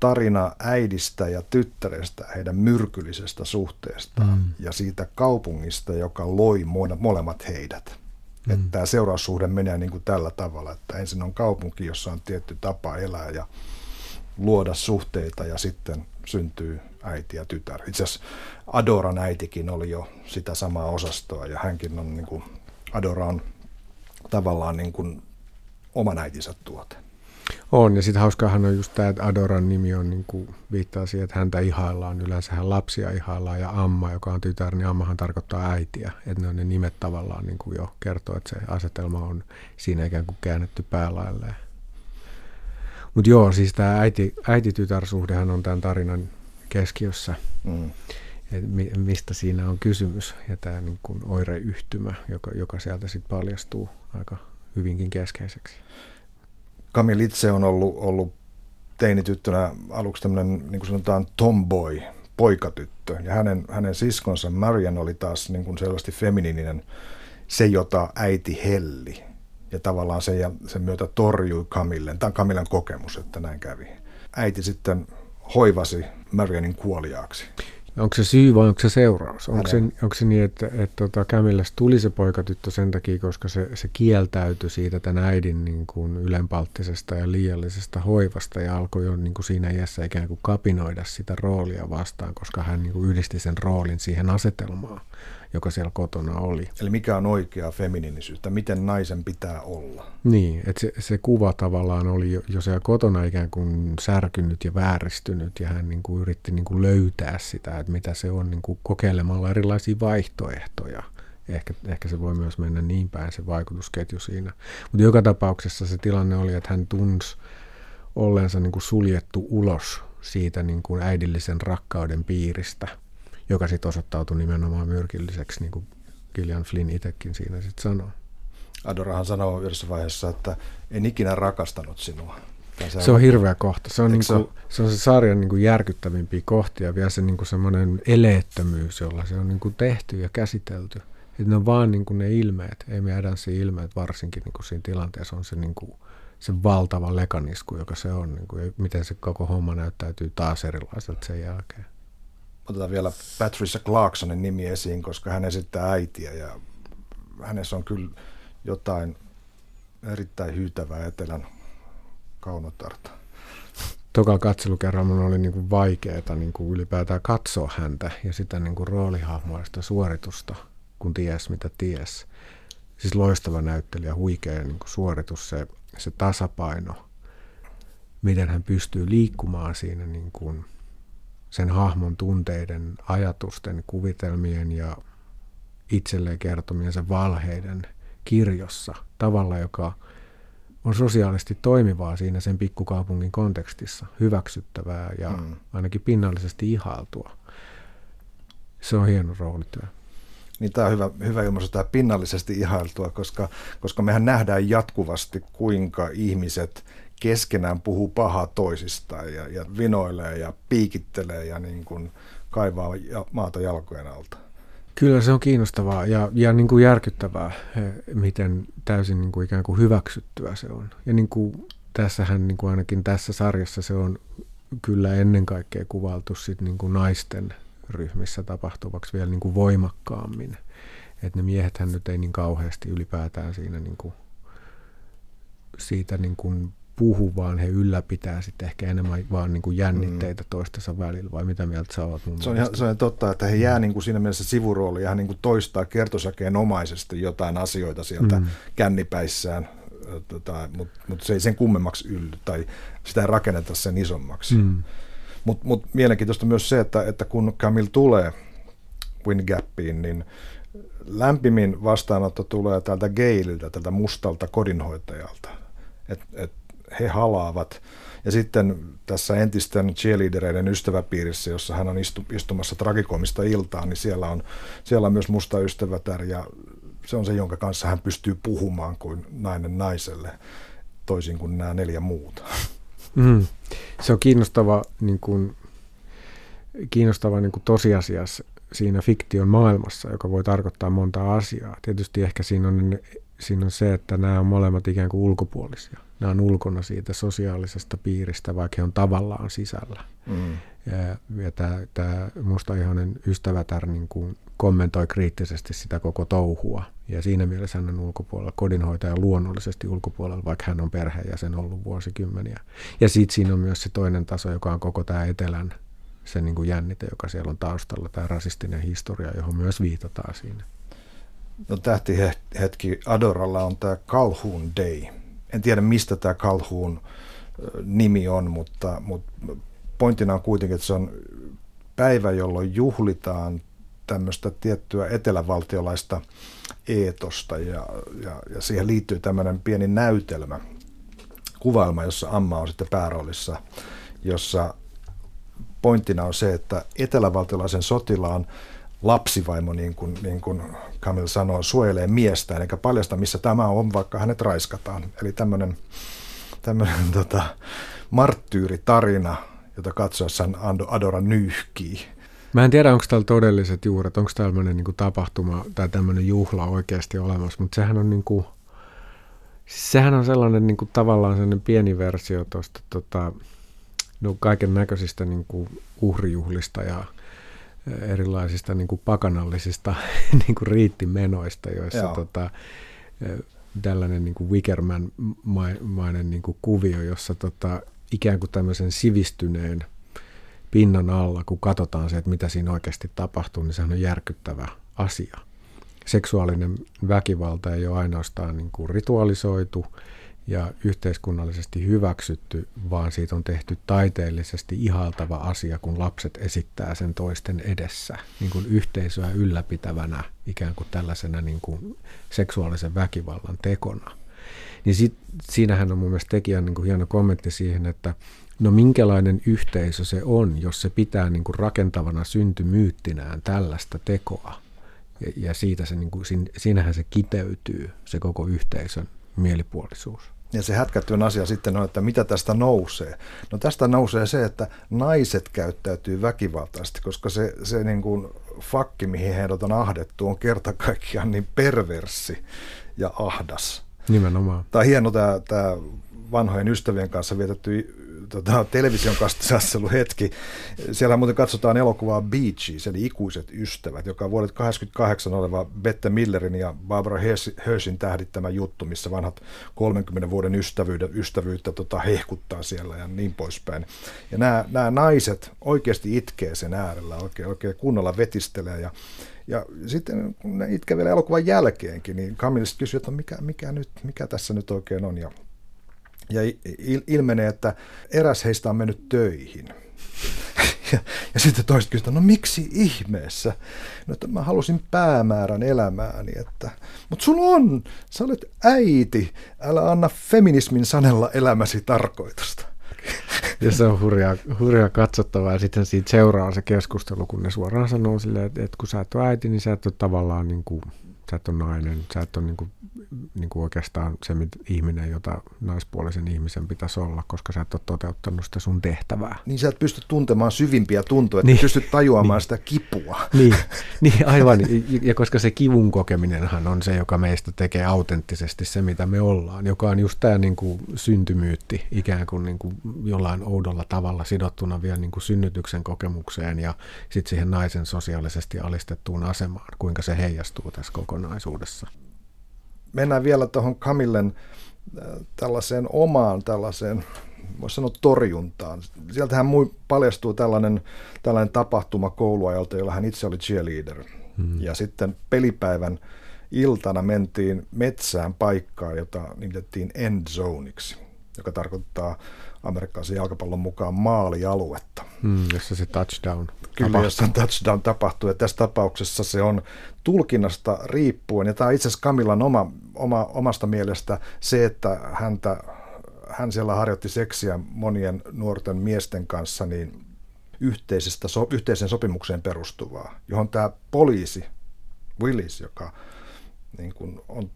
tarina äidistä ja tyttärestä heidän myrkyllisestä suhteestaan mm. ja siitä kaupungista, joka loi molemmat heidät. Mm. Että tämä seuraussuhde menee niin kuin tällä tavalla, että ensin on kaupunki, jossa on tietty tapa elää ja luoda suhteita ja sitten syntyy äiti ja tytär. Itse asiassa Adoran äitikin oli jo sitä samaa osastoa ja hänkin on, niin kuin, Adora on tavallaan niin kuin oman äitinsä tuote. On, ja sitten hauskaahan on just tämä, että Adoran nimi on niin kuin viittaa siihen, että häntä ihaillaan. Yleensä hän lapsia ihaillaan, ja Amma, joka on tytär, niin Ammahan tarkoittaa äitiä. Että ne on ne nimet tavallaan niin kuin jo kertoo, että se asetelma on siinä ikään kuin käännetty päälailleen. Mutta joo, siis tämä äiti, äiti-tytär-suhdehan on tämän tarinan keskiössä. Mm. Et mi, mistä siinä on kysymys, ja tämä niin kuin oireyhtymä, joka, joka sieltä sitten paljastuu aika hyvinkin keskeiseksi. Camille itse on ollut, ollut teinityttönä aluksi tämmöinen, niin kuin sanotaan, tomboy, poikatyttö. Ja hänen, hänen siskonsa Marian oli taas niin kuin selvästi feminiininen, se jota äiti helli. Ja tavallaan sen, ja sen myötä torjui Camillen. Tämä on Camillen kokemus, että näin kävi. Äiti sitten hoivasi Marianin kuoliaaksi. Onko se syy vai onko se seuraus? Onko se, onko se niin, että, että tota Camillas tuli se poikatyttö sen takia, koska se, se kieltäytyi siitä tämän äidin niin kuin ylenpalttisesta ja liiallisesta hoivasta ja alkoi jo niin kuin siinä iässä ikään kuin kapinoida sitä roolia vastaan, koska hän niin kuin yhdisti sen roolin siihen asetelmaan joka siellä kotona oli. Eli mikä on oikea feminiinisyys, miten naisen pitää olla? Niin, että se, se kuva tavallaan oli jo, jo siellä kotona ikään kuin särkynyt ja vääristynyt ja hän niin kuin yritti niin kuin löytää sitä, että mitä se on niin kuin kokeilemalla erilaisia vaihtoehtoja. Ehkä, ehkä se voi myös mennä niin päin se vaikutusketju siinä. Mutta joka tapauksessa se tilanne oli, että hän tunsi olleensa niin kuin suljettu ulos siitä niin kuin äidillisen rakkauden piiristä – joka sitten osoittautui nimenomaan myrkilliseksi, niin kuin Gillian Flynn itsekin siinä sitten sanoo. Adorahan sanoo yhdessä vaiheessa, että en ikinä rakastanut sinua. Se, se on hirveä kohta. Se on, niin kuin, se on se sarjan niin kuin järkyttävimpiä kohtia, vielä se niin kuin semmoinen eleettömyys, jolla se on niin kuin tehty ja käsitelty. Että ne on vaan niin kuin ne ilmeet, Amy Adamsin ilmeet varsinkin niin kuin siinä tilanteessa on se, niin kuin, se valtava lekanisku, joka se on. Niin kuin, miten se koko homma näyttäytyy taas erilaiselta sen jälkeen otetaan vielä Patricia Clarksonin nimi esiin, koska hän esittää äitiä ja hänessä on kyllä jotain erittäin hyytävää etelän kaunotarta. Toka katselukerran oli niin kuin vaikeaa niin kuin ylipäätään katsoa häntä ja sitä niin kuin roolihahmoista suoritusta, kun ties mitä ties. siis loistava näyttelijä, huikea niin kuin suoritus, se, se tasapaino, miten hän pystyy liikkumaan siinä niin kuin sen hahmon tunteiden, ajatusten, kuvitelmien ja itselleen kertomiensa valheiden kirjossa tavalla, joka on sosiaalisesti toimivaa siinä sen pikkukaupungin kontekstissa, hyväksyttävää ja mm. ainakin pinnallisesti ihailtua. Se on hieno roolityö. Niin tämä on hyvä, hyvä ilmaisu, tämä pinnallisesti ihailtua, koska, koska mehän nähdään jatkuvasti, kuinka ihmiset keskenään puhuu pahaa toisistaan ja, ja vinoilee ja piikittelee ja niin kuin kaivaa maata jalkojen alta. Kyllä se on kiinnostavaa ja, ja niin kuin järkyttävää, miten täysin niin kuin ikään kuin hyväksyttyä se on. Ja niin kuin tässähän niin kuin ainakin tässä sarjassa se on kyllä ennen kaikkea kuvaltu sit niin kuin naisten ryhmissä tapahtuvaksi vielä niin kuin voimakkaammin. Että ne miehethän nyt ei niin kauheasti ylipäätään siinä niin kuin siitä niin kuin puhu, vaan he ylläpitää sitten ehkä enemmän vaan niin kuin jännitteitä mm. toistensa välillä, vai mitä mieltä sä oot se on, ihan, se on totta, että he jää niin kuin siinä mielessä sivurooliin ja hän niin kuin toistaa kertosakeen omaisesti jotain asioita sieltä mm. kännipäissään, tota, mutta mut se ei sen kummemmaksi ylly tai sitä ei rakenneta sen isommaksi. Mm. Mutta mut mielenkiintoista myös se, että, että kun Camille tulee Wingappiin, niin lämpimin vastaanotto tulee täältä Gaililtä, tältä mustalta kodinhoitajalta. Et, et he halaavat. Ja sitten tässä entisten cheerleadereiden ystäväpiirissä, jossa hän on istu, istumassa tragikomista iltaa, niin siellä on, siellä on myös musta ystävätär ja se on se, jonka kanssa hän pystyy puhumaan kuin nainen naiselle, toisin kuin nämä neljä muuta. Mm. Se on kiinnostava, niin kuin, kiinnostava niin kuin tosiasiassa siinä fiktion maailmassa, joka voi tarkoittaa monta asiaa. Tietysti ehkä siinä on, siinä on se, että nämä on molemmat ikään kuin ulkopuolisia nämä on ulkona siitä sosiaalisesta piiristä, vaikka he on tavallaan sisällä. Mm. Ja, ja tämä, tämä mustaihoinen ystävätär niin kuin kommentoi kriittisesti sitä koko touhua. Ja siinä mielessä hän on ulkopuolella, kodinhoitaja luonnollisesti ulkopuolella, vaikka hän on perheenjäsen ollut vuosikymmeniä. Ja sitten siinä on myös se toinen taso, joka on koko tämä etelän se niin kuin jännite, joka siellä on taustalla, tämä rasistinen historia, johon myös viitataan siinä. No tähtihetki Adoralla on tämä Calhoun Day, en tiedä mistä tämä Calhoun nimi on, mutta, mutta pointtina on kuitenkin, että se on päivä, jolloin juhlitaan tämmöistä tiettyä etelävaltiolaista eetosta ja, ja, ja siihen liittyy tämmöinen pieni näytelmä, kuvailma, jossa Amma on sitten pääroolissa, jossa pointtina on se, että etelävaltiolaisen sotilaan lapsivaimo, niin kuin, niin kuin Kamil sanoo, suojelee miestä, eikä paljasta, missä tämä on, vaikka hänet raiskataan. Eli tämmöinen, tämmöinen tota, marttyyritarina, jota katsoessaan Adora nyyhkii. Mä en tiedä, onko täällä todelliset juuret, onko tämmöinen niin tapahtuma tai tämmöinen juhla oikeasti olemassa, mutta sehän on niin kuin, sehän on sellainen niin kuin, tavallaan sellainen pieni versio tuosta tota, no, kaiken näköisistä niin uhrijuhlista ja erilaisista niin kuin pakanallisista niin kuin riittimenoista, joissa tota, tällainen niin kuin Wickerman-mainen niin kuin kuvio, jossa tota, ikään kuin tämmöisen sivistyneen pinnan alla, kun katsotaan se, että mitä siinä oikeasti tapahtuu, niin sehän on järkyttävä asia. Seksuaalinen väkivalta ei ole ainoastaan niin kuin ritualisoitu, ja yhteiskunnallisesti hyväksytty, vaan siitä on tehty taiteellisesti ihaltava asia, kun lapset esittää sen toisten edessä niin kuin yhteisöä ylläpitävänä ikään kuin tällaisena niin kuin seksuaalisen väkivallan tekona. Niin sit, siinähän on mun mielestä tekijän niin kuin hieno kommentti siihen, että no minkälainen yhteisö se on, jos se pitää niin kuin rakentavana syntymyyttinään tällaista tekoa. Ja, ja siitä se, niin kuin, siinähän se kiteytyy, se koko yhteisön mielipuolisuus. Ja se hätkättyön asia sitten on, että mitä tästä nousee. No tästä nousee se, että naiset käyttäytyy väkivaltaisesti, koska se, se niin kuin fakki, mihin heidät on ahdettu, on kerta kaikkiaan niin perverssi ja ahdas. Nimenomaan. Tämä on hieno tämä, tämä vanhojen ystävien kanssa vietetty tota, television kanssa hetki. Siellä muuten katsotaan elokuvaa Beaches, eli Ikuiset ystävät, joka on vuodet 88 oleva Bette Millerin ja Barbara Hershyn tähdittämä juttu, missä vanhat 30 vuoden ystävyyttä, ystävyyttä tota, hehkuttaa siellä ja niin poispäin. Ja nämä, nämä naiset oikeasti itkee sen äärellä, oikein, oikein kunnolla vetistelee ja ja sitten kun ne itkee vielä elokuvan jälkeenkin, niin Camille kysyy, että mikä, mikä, nyt, mikä tässä nyt oikein on. Ja, ja ilmenee, että eräs heistä on mennyt töihin. Ja, ja sitten toiset kysyvät, no miksi ihmeessä? No, että mä halusin päämäärän elämääni, että, mutta sulla on, sä olet äiti, älä anna feminismin sanella elämäsi tarkoitusta. Ja se on hurjaa, hurjaa katsottavaa ja sitten siitä seuraa se keskustelu, kun ne suoraan sanoo silleen, että, että kun sä et ole äiti, niin sä et ole tavallaan niin kuin sä et ole nainen, sä et ole niin kuin, niin kuin oikeastaan se ihminen, jota naispuolisen ihmisen pitäisi olla, koska sä et ole toteuttanut sitä sun tehtävää. Niin sä et pysty tuntemaan syvimpiä tuntoja, että niin. pystyt tajuamaan niin. sitä kipua. Niin, niin aivan. Ja koska se kivun kokeminenhan on se, joka meistä tekee autenttisesti se, mitä me ollaan, joka on just tämä niin kuin syntymyytti ikään kuin, niin kuin jollain oudolla tavalla sidottuna vielä niin kuin synnytyksen kokemukseen ja sitten siihen naisen sosiaalisesti alistettuun asemaan, kuinka se heijastuu tässä kokonaisuudessa kokonaisuudessa. Mennään vielä tuohon Kamillen äh, tällaiseen omaan tällaiseen, voisi sanoa torjuntaan. Sieltähän paljastuu tällainen, tällainen tapahtuma kouluajalta, jolla hän itse oli cheerleader. Hmm. Ja sitten pelipäivän iltana mentiin metsään paikkaan, jota nimitettiin end zoneiksi, joka tarkoittaa amerikkalaisen jalkapallon mukaan maalialuetta. Hmm, jossa se touchdown Kyllä, tapahtuu. jossa touchdown tapahtuu. Ja tässä tapauksessa se on tulkinnasta riippuen, ja tämä on itse asiassa Kamilan oma, oma, omasta mielestä se, että häntä, hän siellä harjoitti seksiä monien nuorten miesten kanssa, niin yhteisestä, so, yhteiseen sopimukseen perustuvaa, johon tämä poliisi, Willis, joka niin kuin on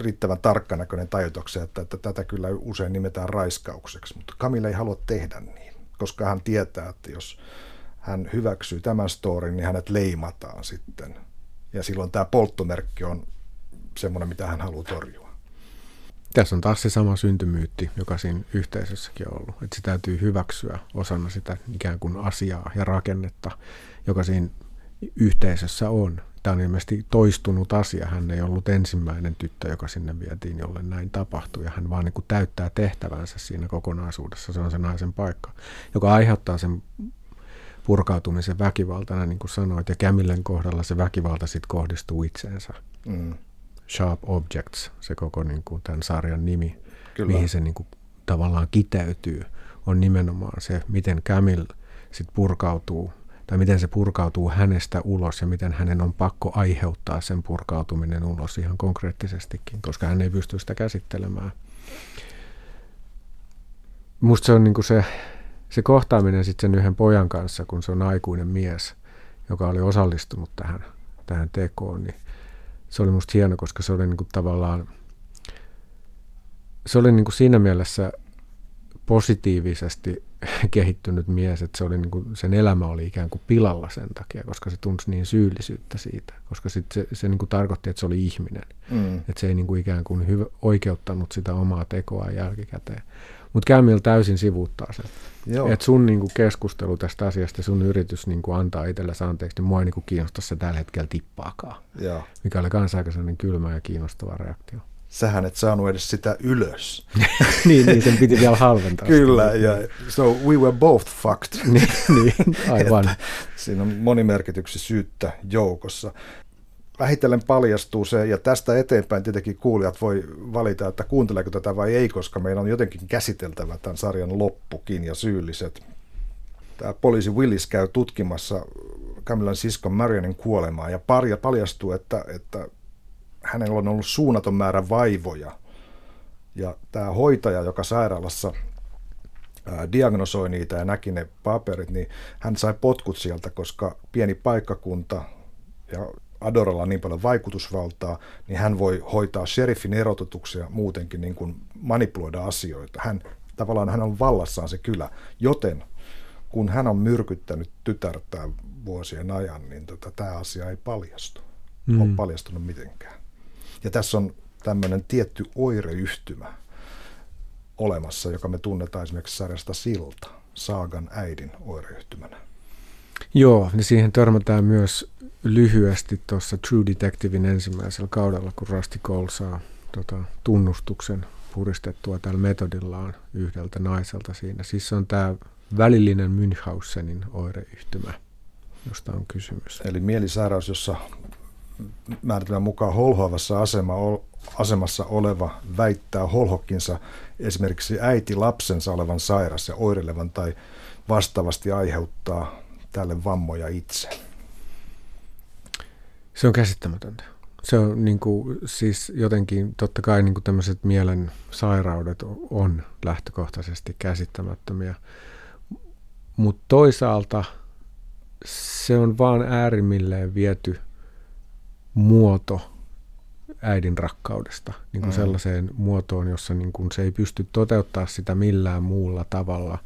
riittävän tarkkanäköinen tajutokseen, että, että tätä kyllä usein nimetään raiskaukseksi, mutta Kamille ei halua tehdä niin, koska hän tietää, että jos hän hyväksyy tämän storin, niin hänet leimataan sitten. Ja silloin tämä polttomerkki on semmoinen, mitä hän haluaa torjua. Tässä on taas se sama syntymyytti, joka siinä yhteisössäkin on ollut. Että se täytyy hyväksyä osana sitä ikään kuin asiaa ja rakennetta, joka siinä yhteisössä on tämä on ilmeisesti toistunut asia. Hän ei ollut ensimmäinen tyttö, joka sinne vietiin, jolle näin tapahtui. Ja hän vaan niin kuin täyttää tehtävänsä siinä kokonaisuudessa. Se on se naisen paikka, joka aiheuttaa sen purkautumisen väkivaltana, niin kuin sanoit. Ja Camillen kohdalla se väkivalta sitten kohdistuu itseensä. Mm. Sharp Objects, se koko niin kuin tämän sarjan nimi, Kyllä. mihin se niin kuin tavallaan kiteytyy, on nimenomaan se, miten Camille sitten purkautuu tai miten se purkautuu hänestä ulos ja miten hänen on pakko aiheuttaa sen purkautuminen ulos ihan konkreettisestikin, koska hän ei pysty sitä käsittelemään. Musta se on niin se, se kohtaaminen sitten sen yhden pojan kanssa, kun se on aikuinen mies, joka oli osallistunut tähän, tähän tekoon, niin se oli musta hieno, koska se oli niin kuin tavallaan, se oli niin kuin siinä mielessä positiivisesti kehittynyt mies, että se oli niin kuin, sen elämä oli ikään kuin pilalla sen takia, koska se tunsi niin syyllisyyttä siitä, koska sit se, se niin kuin tarkoitti, että se oli ihminen, mm. että se ei niin kuin ikään kuin hyvä, oikeuttanut sitä omaa tekoa jälkikäteen. Mutta Kämil täysin sivuuttaa sen. Että sun niin kuin keskustelu tästä asiasta, sun yritys niin kuin antaa itsellesi anteeksi, niin mua ei niin kuin kiinnosta se tällä hetkellä tippaakaan. Joo. Mikä oli aika kylmä ja kiinnostava reaktio sähän et saanut edes sitä ylös. niin, niin, sen piti vielä halventaa. Kyllä, ja so we were both fucked. niin, niin, aivan. siinä on monimerkityksi syyttä joukossa. Vähitellen paljastuu se, ja tästä eteenpäin tietenkin kuulijat voi valita, että kuunteleeko tätä vai ei, koska meidän on jotenkin käsiteltävä tämän sarjan loppukin ja syylliset. Tämä poliisi Willis käy tutkimassa Camilan siskon Marianin kuolemaa, ja paljastuu, että, että hänellä on ollut suunnaton määrä vaivoja. Ja tämä hoitaja, joka sairaalassa diagnosoi niitä ja näki ne paperit, niin hän sai potkut sieltä, koska pieni paikkakunta ja Adoralla on niin paljon vaikutusvaltaa, niin hän voi hoitaa sheriffin erotetuksia muutenkin niin kuin manipuloida asioita. Hän, tavallaan hän on vallassaan se kylä, joten kun hän on myrkyttänyt tytärtään vuosien ajan, niin tota, tämä asia ei paljastu. Mm. Ole paljastunut mitenkään. Ja tässä on tämmöinen tietty oireyhtymä, olemassa, joka me tunnetaan esimerkiksi sarjasta Silta, Saagan äidin oireyhtymänä. Joo, niin siihen törmätään myös lyhyesti tuossa True Detectivein ensimmäisellä kaudella, kun Rusty Cole saa tota, tunnustuksen puristettua tällä metodillaan yhdeltä naiselta siinä. Siis on tämä välillinen Münchhausenin oireyhtymä, josta on kysymys. Eli mielisairaus, jossa määritelmän mukaan holhoavassa asema, asemassa oleva väittää holhokkinsa esimerkiksi äiti lapsensa olevan sairas ja oireilevan tai vastaavasti aiheuttaa tälle vammoja itse. Se on käsittämätöntä. Se on niin kuin, siis jotenkin, totta kai niin kuin tämmöiset mielen sairaudet on lähtökohtaisesti käsittämättömiä, mutta toisaalta se on vaan äärimmilleen viety muoto äidin rakkaudesta niin kuin mm. sellaiseen muotoon, jossa niin kuin se ei pysty toteuttaa sitä millään muulla tavalla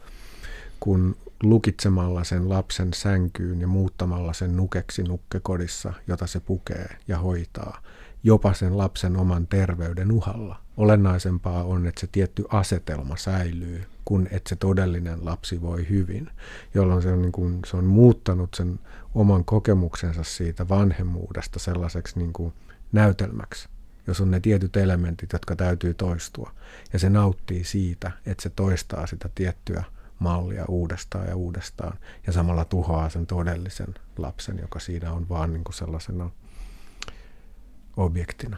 kuin lukitsemalla sen lapsen sänkyyn ja muuttamalla sen nukeksi nukkekodissa, jota se pukee ja hoitaa, jopa sen lapsen oman terveyden uhalla. Olennaisempaa on, että se tietty asetelma säilyy, kun että se todellinen lapsi voi hyvin, jolloin se on, niin kuin, se on muuttanut sen oman kokemuksensa siitä vanhemmuudesta sellaiseksi niin kuin näytelmäksi, jos on ne tietyt elementit, jotka täytyy toistua. Ja se nauttii siitä, että se toistaa sitä tiettyä mallia uudestaan ja uudestaan ja samalla tuhoaa sen todellisen lapsen, joka siinä on vaan niin kuin sellaisena objektina.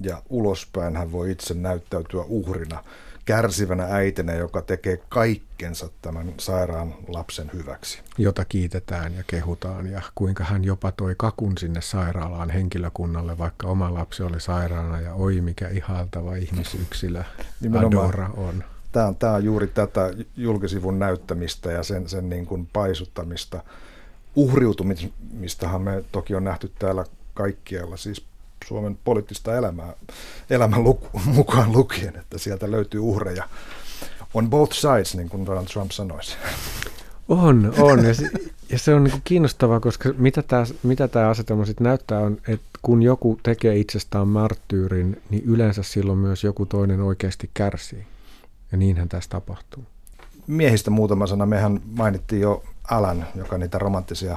Ja ulospäin hän voi itse näyttäytyä uhrina, kärsivänä äitinä, joka tekee kaikkensa tämän sairaan lapsen hyväksi. Jota kiitetään ja kehutaan ja kuinka hän jopa toi kakun sinne sairaalaan henkilökunnalle, vaikka oma lapsi oli sairaana ja oi mikä ihaltava ihmisyksilö Adora on tämä on, tämä on juuri tätä julkisivun näyttämistä ja sen, sen niin kuin paisuttamista. Uhriutumistahan me toki on nähty täällä kaikkialla, siis Suomen poliittista elämää, elämän luku, mukaan lukien, että sieltä löytyy uhreja. On both sides, niin kuin Donald Trump sanoisi. On, on. Ja se, ja se on niin kiinnostavaa, koska mitä tämä, mitä tämä asetelma sitten näyttää on, että kun joku tekee itsestään marttyyrin, niin yleensä silloin myös joku toinen oikeasti kärsii. Ja niinhän tässä tapahtuu. Miehistä muutama sana. Mehän mainittiin jo Alan, joka niitä romanttisia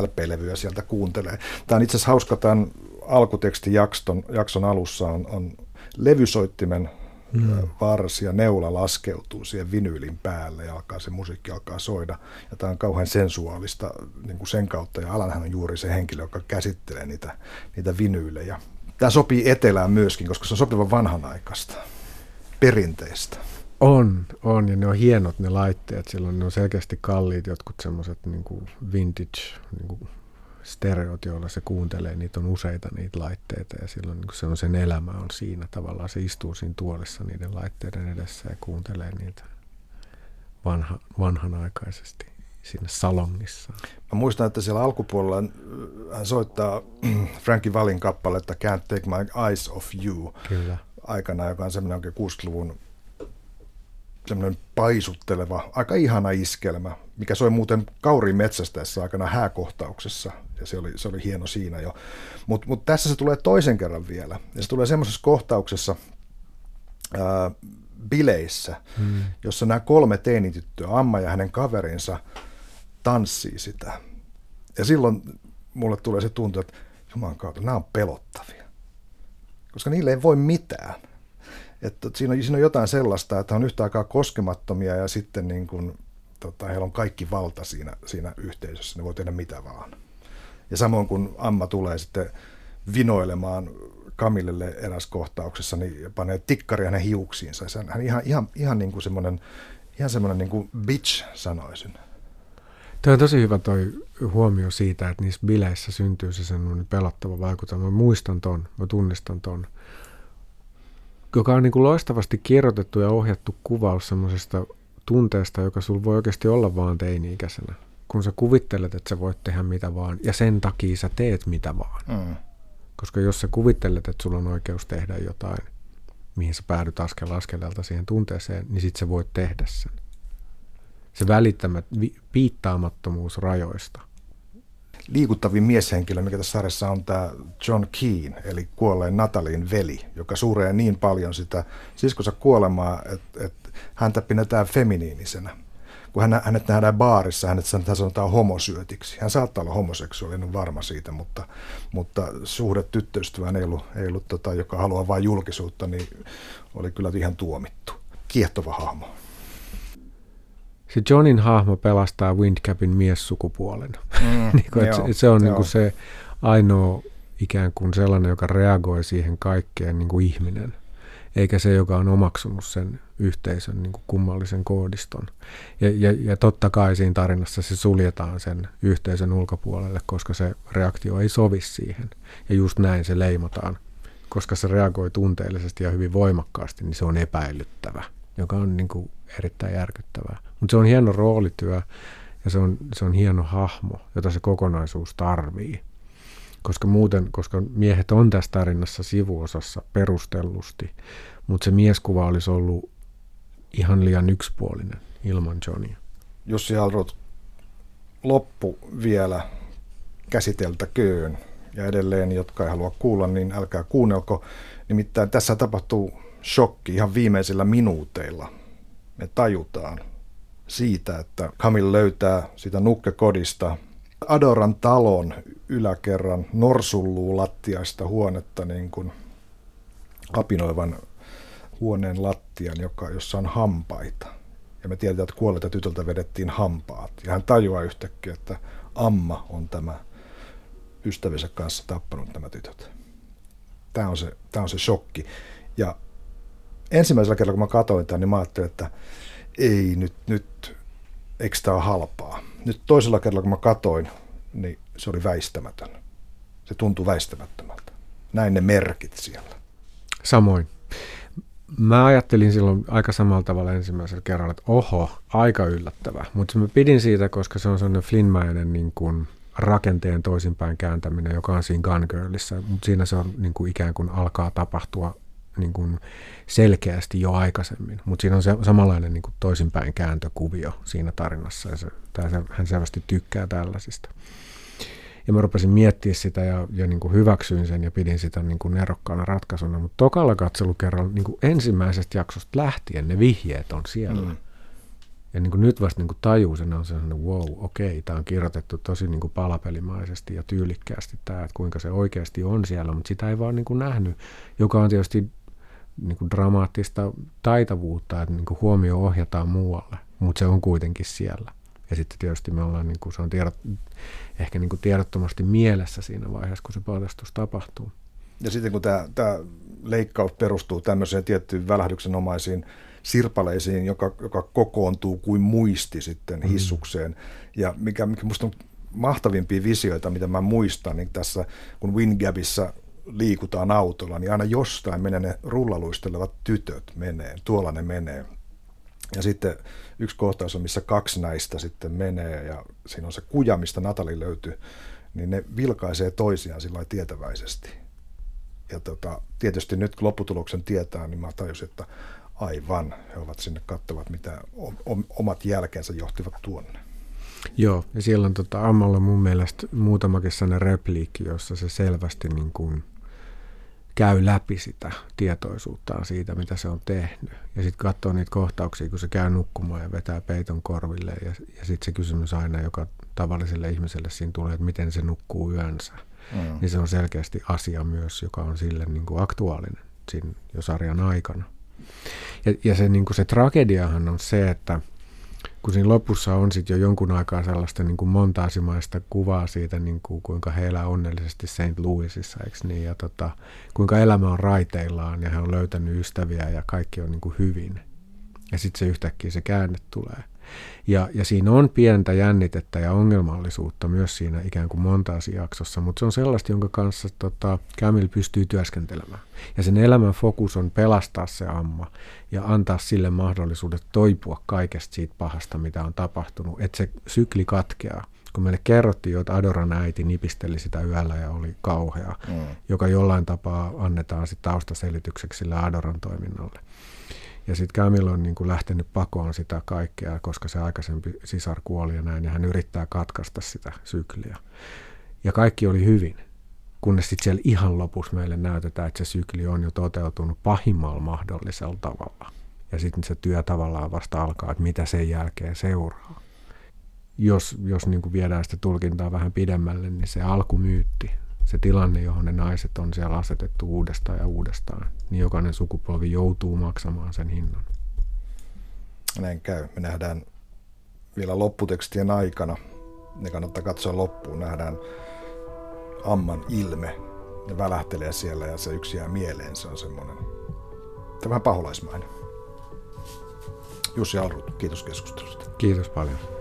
LP-levyjä sieltä kuuntelee. Tämä on itse asiassa hauska, tämän alkutekstin jakson, jakson alussa on, on levysoittimen mm. varsi ja neula laskeutuu siihen vinyylin päälle ja alkaa se musiikki alkaa soida. Ja tämä on kauhean sensuaalista niin kuin sen kautta. Ja Alanhan on juuri se henkilö, joka käsittelee niitä, niitä vinyylejä. Tämä sopii etelään myöskin, koska se on sopiva vanhanaikaista, perinteistä. On, on, ja ne on hienot ne laitteet. Silloin ne on selkeästi kalliit jotkut semmoiset niin vintage niin kuin stereot, joilla se kuuntelee. Niitä on useita niitä laitteita ja silloin niin se on sen elämä on siinä tavallaan. Se istuu siinä tuolissa niiden laitteiden edessä ja kuuntelee niitä vanha, vanhanaikaisesti siinä salongissa. Mä muistan, että siellä alkupuolella hän soittaa Frankie Vallin kappaletta Can't Take My Eyes Off You Kyllä. aikana, joka on semmoinen oikein 60-luvun semmoinen paisutteleva, aika ihana iskelmä, mikä soi muuten kauriin metsästäessä aikana hääkohtauksessa, ja se oli, se oli hieno siinä jo. Mutta mut tässä se tulee toisen kerran vielä, ja se tulee semmoisessa kohtauksessa ää, bileissä, hmm. jossa nämä kolme teinityttöä, Amma ja hänen kaverinsa, tanssii sitä. Ja silloin mulle tulee se tuntu, että juman kautta, nämä on pelottavia. Koska niille ei voi mitään. Että siinä, on, siinä on jotain sellaista, että on yhtä aikaa koskemattomia ja sitten niin kuin, tota, heillä on kaikki valta siinä, siinä yhteisössä. Ne voi tehdä mitä vaan. Ja samoin kun Amma tulee sitten vinoilemaan Kamillelle eräs kohtauksessa, niin panee tikkari hänen hiuksiinsa. Hän ihan, ihan, ihan niin kuin semmoinen, ihan semmoinen niin kuin bitch sanoisin. Tuo on tosi hyvä toi huomio siitä, että niissä bileissä syntyy se semmoinen pelottava vaikutelma. Mä muistan ton, mä tunnistan ton joka on niin kuin loistavasti kirjoitettu ja ohjattu kuvaus semmoisesta tunteesta, joka sulla voi oikeasti olla vaan teini-ikäisenä. Kun sä kuvittelet, että sä voit tehdä mitä vaan, ja sen takia sä teet mitä vaan. Mm. Koska jos sä kuvittelet, että sulla on oikeus tehdä jotain, mihin sä päädyt askel askeleelta siihen tunteeseen, niin sit sä voit tehdä sen. Se välittämät, piittaamattomuus rajoista. Liikuttavin mieshenkilö, mikä tässä sarjassa on tämä John Keane, eli kuolleen Natalin veli, joka suuree niin paljon sitä siskonsa kuolemaa, että, että häntä pidetään feminiinisenä. Kun hän, hänet nähdään baarissa, hänet sanotaan homosyötiksi. Hän saattaa olla homoseksuaalinen, varma siitä, mutta, mutta suhde tyttöystävään ei ollut, ei ollut tota, joka haluaa vain julkisuutta, niin oli kyllä ihan tuomittu. Kiehtova hahmo. Se Johnin hahmo pelastaa Windcapin miessukupuolen. Mm, niin kuin, joo, se, se on niin kuin se ainoa ikään kuin sellainen, joka reagoi siihen kaikkeen niin kuin ihminen, eikä se, joka on omaksunut sen yhteisön niin kuin kummallisen koodiston. Ja, ja, ja totta kai siinä tarinassa se suljetaan sen yhteisön ulkopuolelle, koska se reaktio ei sovi siihen. Ja just näin se leimataan. Koska se reagoi tunteellisesti ja hyvin voimakkaasti, niin se on epäilyttävä, joka on niin kuin erittäin järkyttävää. Mutta se on hieno roolityö ja se on, se on hieno hahmo, jota se kokonaisuus tarvii. Koska muuten, koska miehet on tässä tarinassa sivuosassa perustellusti, mutta se mieskuva olisi ollut ihan liian yksipuolinen ilman Johnia. Jussi Halrot, loppu vielä käsiteltäköön. Ja edelleen, jotka ei halua kuulla, niin älkää kuunnelko. Nimittäin tässä tapahtuu shokki ihan viimeisillä minuuteilla. Me tajutaan siitä, että Kamil löytää sitä nukkekodista Adoran talon yläkerran norsulluu lattiaista huonetta niin kuin kapinoivan huoneen lattian, joka, jossa on hampaita. Ja me tiedetään, että kuolleelta tytöltä vedettiin hampaat. Ja hän tajuaa yhtäkkiä, että Amma on tämä ystävinsä kanssa tappanut nämä tytöt. Tämä on se, tämä on se shokki. Ja ensimmäisellä kerralla, kun mä katsoin tämän, niin mä ajattelin, että ei nyt, nyt eikö tämä ole halpaa. Nyt toisella kerralla, kun mä katsoin, niin se oli väistämätön. Se tuntui väistämättömältä. Näin ne merkit siellä. Samoin. Mä ajattelin silloin aika samalla tavalla ensimmäisellä kerralla, että oho, aika yllättävää. Mutta mä pidin siitä, koska se on sellainen Flinnmäinen niin kuin rakenteen toisinpäin kääntäminen, joka on siinä Gun Girlissa. Mutta siinä se on niin kuin ikään kuin alkaa tapahtua niin kuin selkeästi jo aikaisemmin. Mutta siinä on se samanlainen niin kuin toisinpäin kääntökuvio siinä tarinassa. Ja se, tai se, hän selvästi tykkää tällaisista. Ja mä rupesin miettiä sitä ja, ja niin kuin hyväksyin sen ja pidin sitä niin kuin nerokkaana ratkaisuna. Mutta tokalla katselukerralla niin kuin ensimmäisestä jaksosta lähtien ne vihjeet on siellä. Mm. Ja niin kuin nyt vasta niin kuin tajuu sen, on sellainen, wow, okei, tämä on kirjoitettu tosi niin kuin palapelimaisesti ja tyylikkäästi tämä, että kuinka se oikeasti on siellä, mutta sitä ei vaan niin kuin nähnyt, joka on tietysti niin kuin dramaattista taitavuutta, että niin kuin huomio ohjataan muualle, mutta se on kuitenkin siellä. Ja sitten tietysti me ollaan, niin kuin, se on tiedot, ehkä niin kuin tiedottomasti mielessä siinä vaiheessa, kun se paljastus tapahtuu. Ja sitten kun tämä, tämä leikkaus perustuu tämmöiseen tiettyyn välähdyksenomaisiin sirpaleisiin, joka, joka kokoontuu kuin muisti sitten mm. hissukseen. Mm. Ja mikä, mikä musta on mahtavimpia visioita, mitä mä muistan, niin tässä kun Wingabissa liikutaan autolla, niin aina jostain menee ne rullaluistelevat tytöt menee, tuolla ne menee. Ja sitten yksi kohtaus on, missä kaksi näistä sitten menee ja siinä on se kuja, mistä Natali löytyy, niin ne vilkaisee toisiaan sillä tietäväisesti. Ja tota, tietysti nyt kun lopputuloksen tietää, niin mä tajusin, että aivan, he ovat sinne kattavat, mitä omat jälkeensä johtivat tuonne. Joo, ja siellä on tota, Ammalla mun mielestä muutamakin sellainen repliikki, jossa se selvästi niin kuin käy läpi sitä tietoisuuttaan siitä, mitä se on tehnyt. Ja sitten katsoo niitä kohtauksia, kun se käy nukkumaan ja vetää peiton korville. Ja, ja sitten se kysymys aina, joka tavalliselle ihmiselle siinä tulee, että miten se nukkuu yönsä. Mm. Niin se on selkeästi asia myös, joka on sille niin kuin aktuaalinen siinä jo sarjan aikana. Ja, ja se, niin kuin se tragediahan on se, että kun siinä lopussa on sitten jo jonkun aikaa sellaista niin kuin montaasimaista kuvaa siitä, niin kuin, kuinka he elää onnellisesti St. Louisissa, eikö niin? Ja tota, kuinka elämä on raiteillaan ja he on löytänyt ystäviä ja kaikki on niin kuin hyvin. Ja sitten se yhtäkkiä se käänne tulee. Ja, ja siinä on pientä jännitettä ja ongelmallisuutta myös siinä ikään kuin montaasijaksossa, mutta se on sellaista, jonka kanssa tota, Camille pystyy työskentelemään. Ja sen elämän fokus on pelastaa se amma ja antaa sille mahdollisuudet toipua kaikesta siitä pahasta, mitä on tapahtunut, että se sykli katkeaa kun meille kerrottiin jo, että Adoran äiti nipisteli sitä yöllä ja oli kauhea, mm. joka jollain tapaa annetaan sitten taustaselitykseksi sille Adoran toiminnalle. Ja sitten Camille on niin kuin lähtenyt pakoon sitä kaikkea, koska se aikaisempi sisar kuoli ja näin, ja hän yrittää katkaista sitä sykliä. Ja kaikki oli hyvin, kunnes sitten siellä ihan lopussa meille näytetään, että se sykli on jo toteutunut pahimmalla mahdollisella tavalla. Ja sitten se työ tavallaan vasta alkaa, että mitä sen jälkeen seuraa. Jos, jos niin kuin viedään sitä tulkintaa vähän pidemmälle, niin se alkumyytti, se tilanne, johon ne naiset on siellä asetettu uudestaan ja uudestaan, niin jokainen sukupolvi joutuu maksamaan sen hinnan. Näin käy. Me nähdään vielä lopputekstien aikana, ne kannattaa katsoa loppuun, nähdään Amman ilme. Ne välähtelee siellä ja se yksi jää mieleen. Se on semmoinen, vähän paholaismainen. Jussi Alrut, kiitos keskustelusta. Kiitos paljon.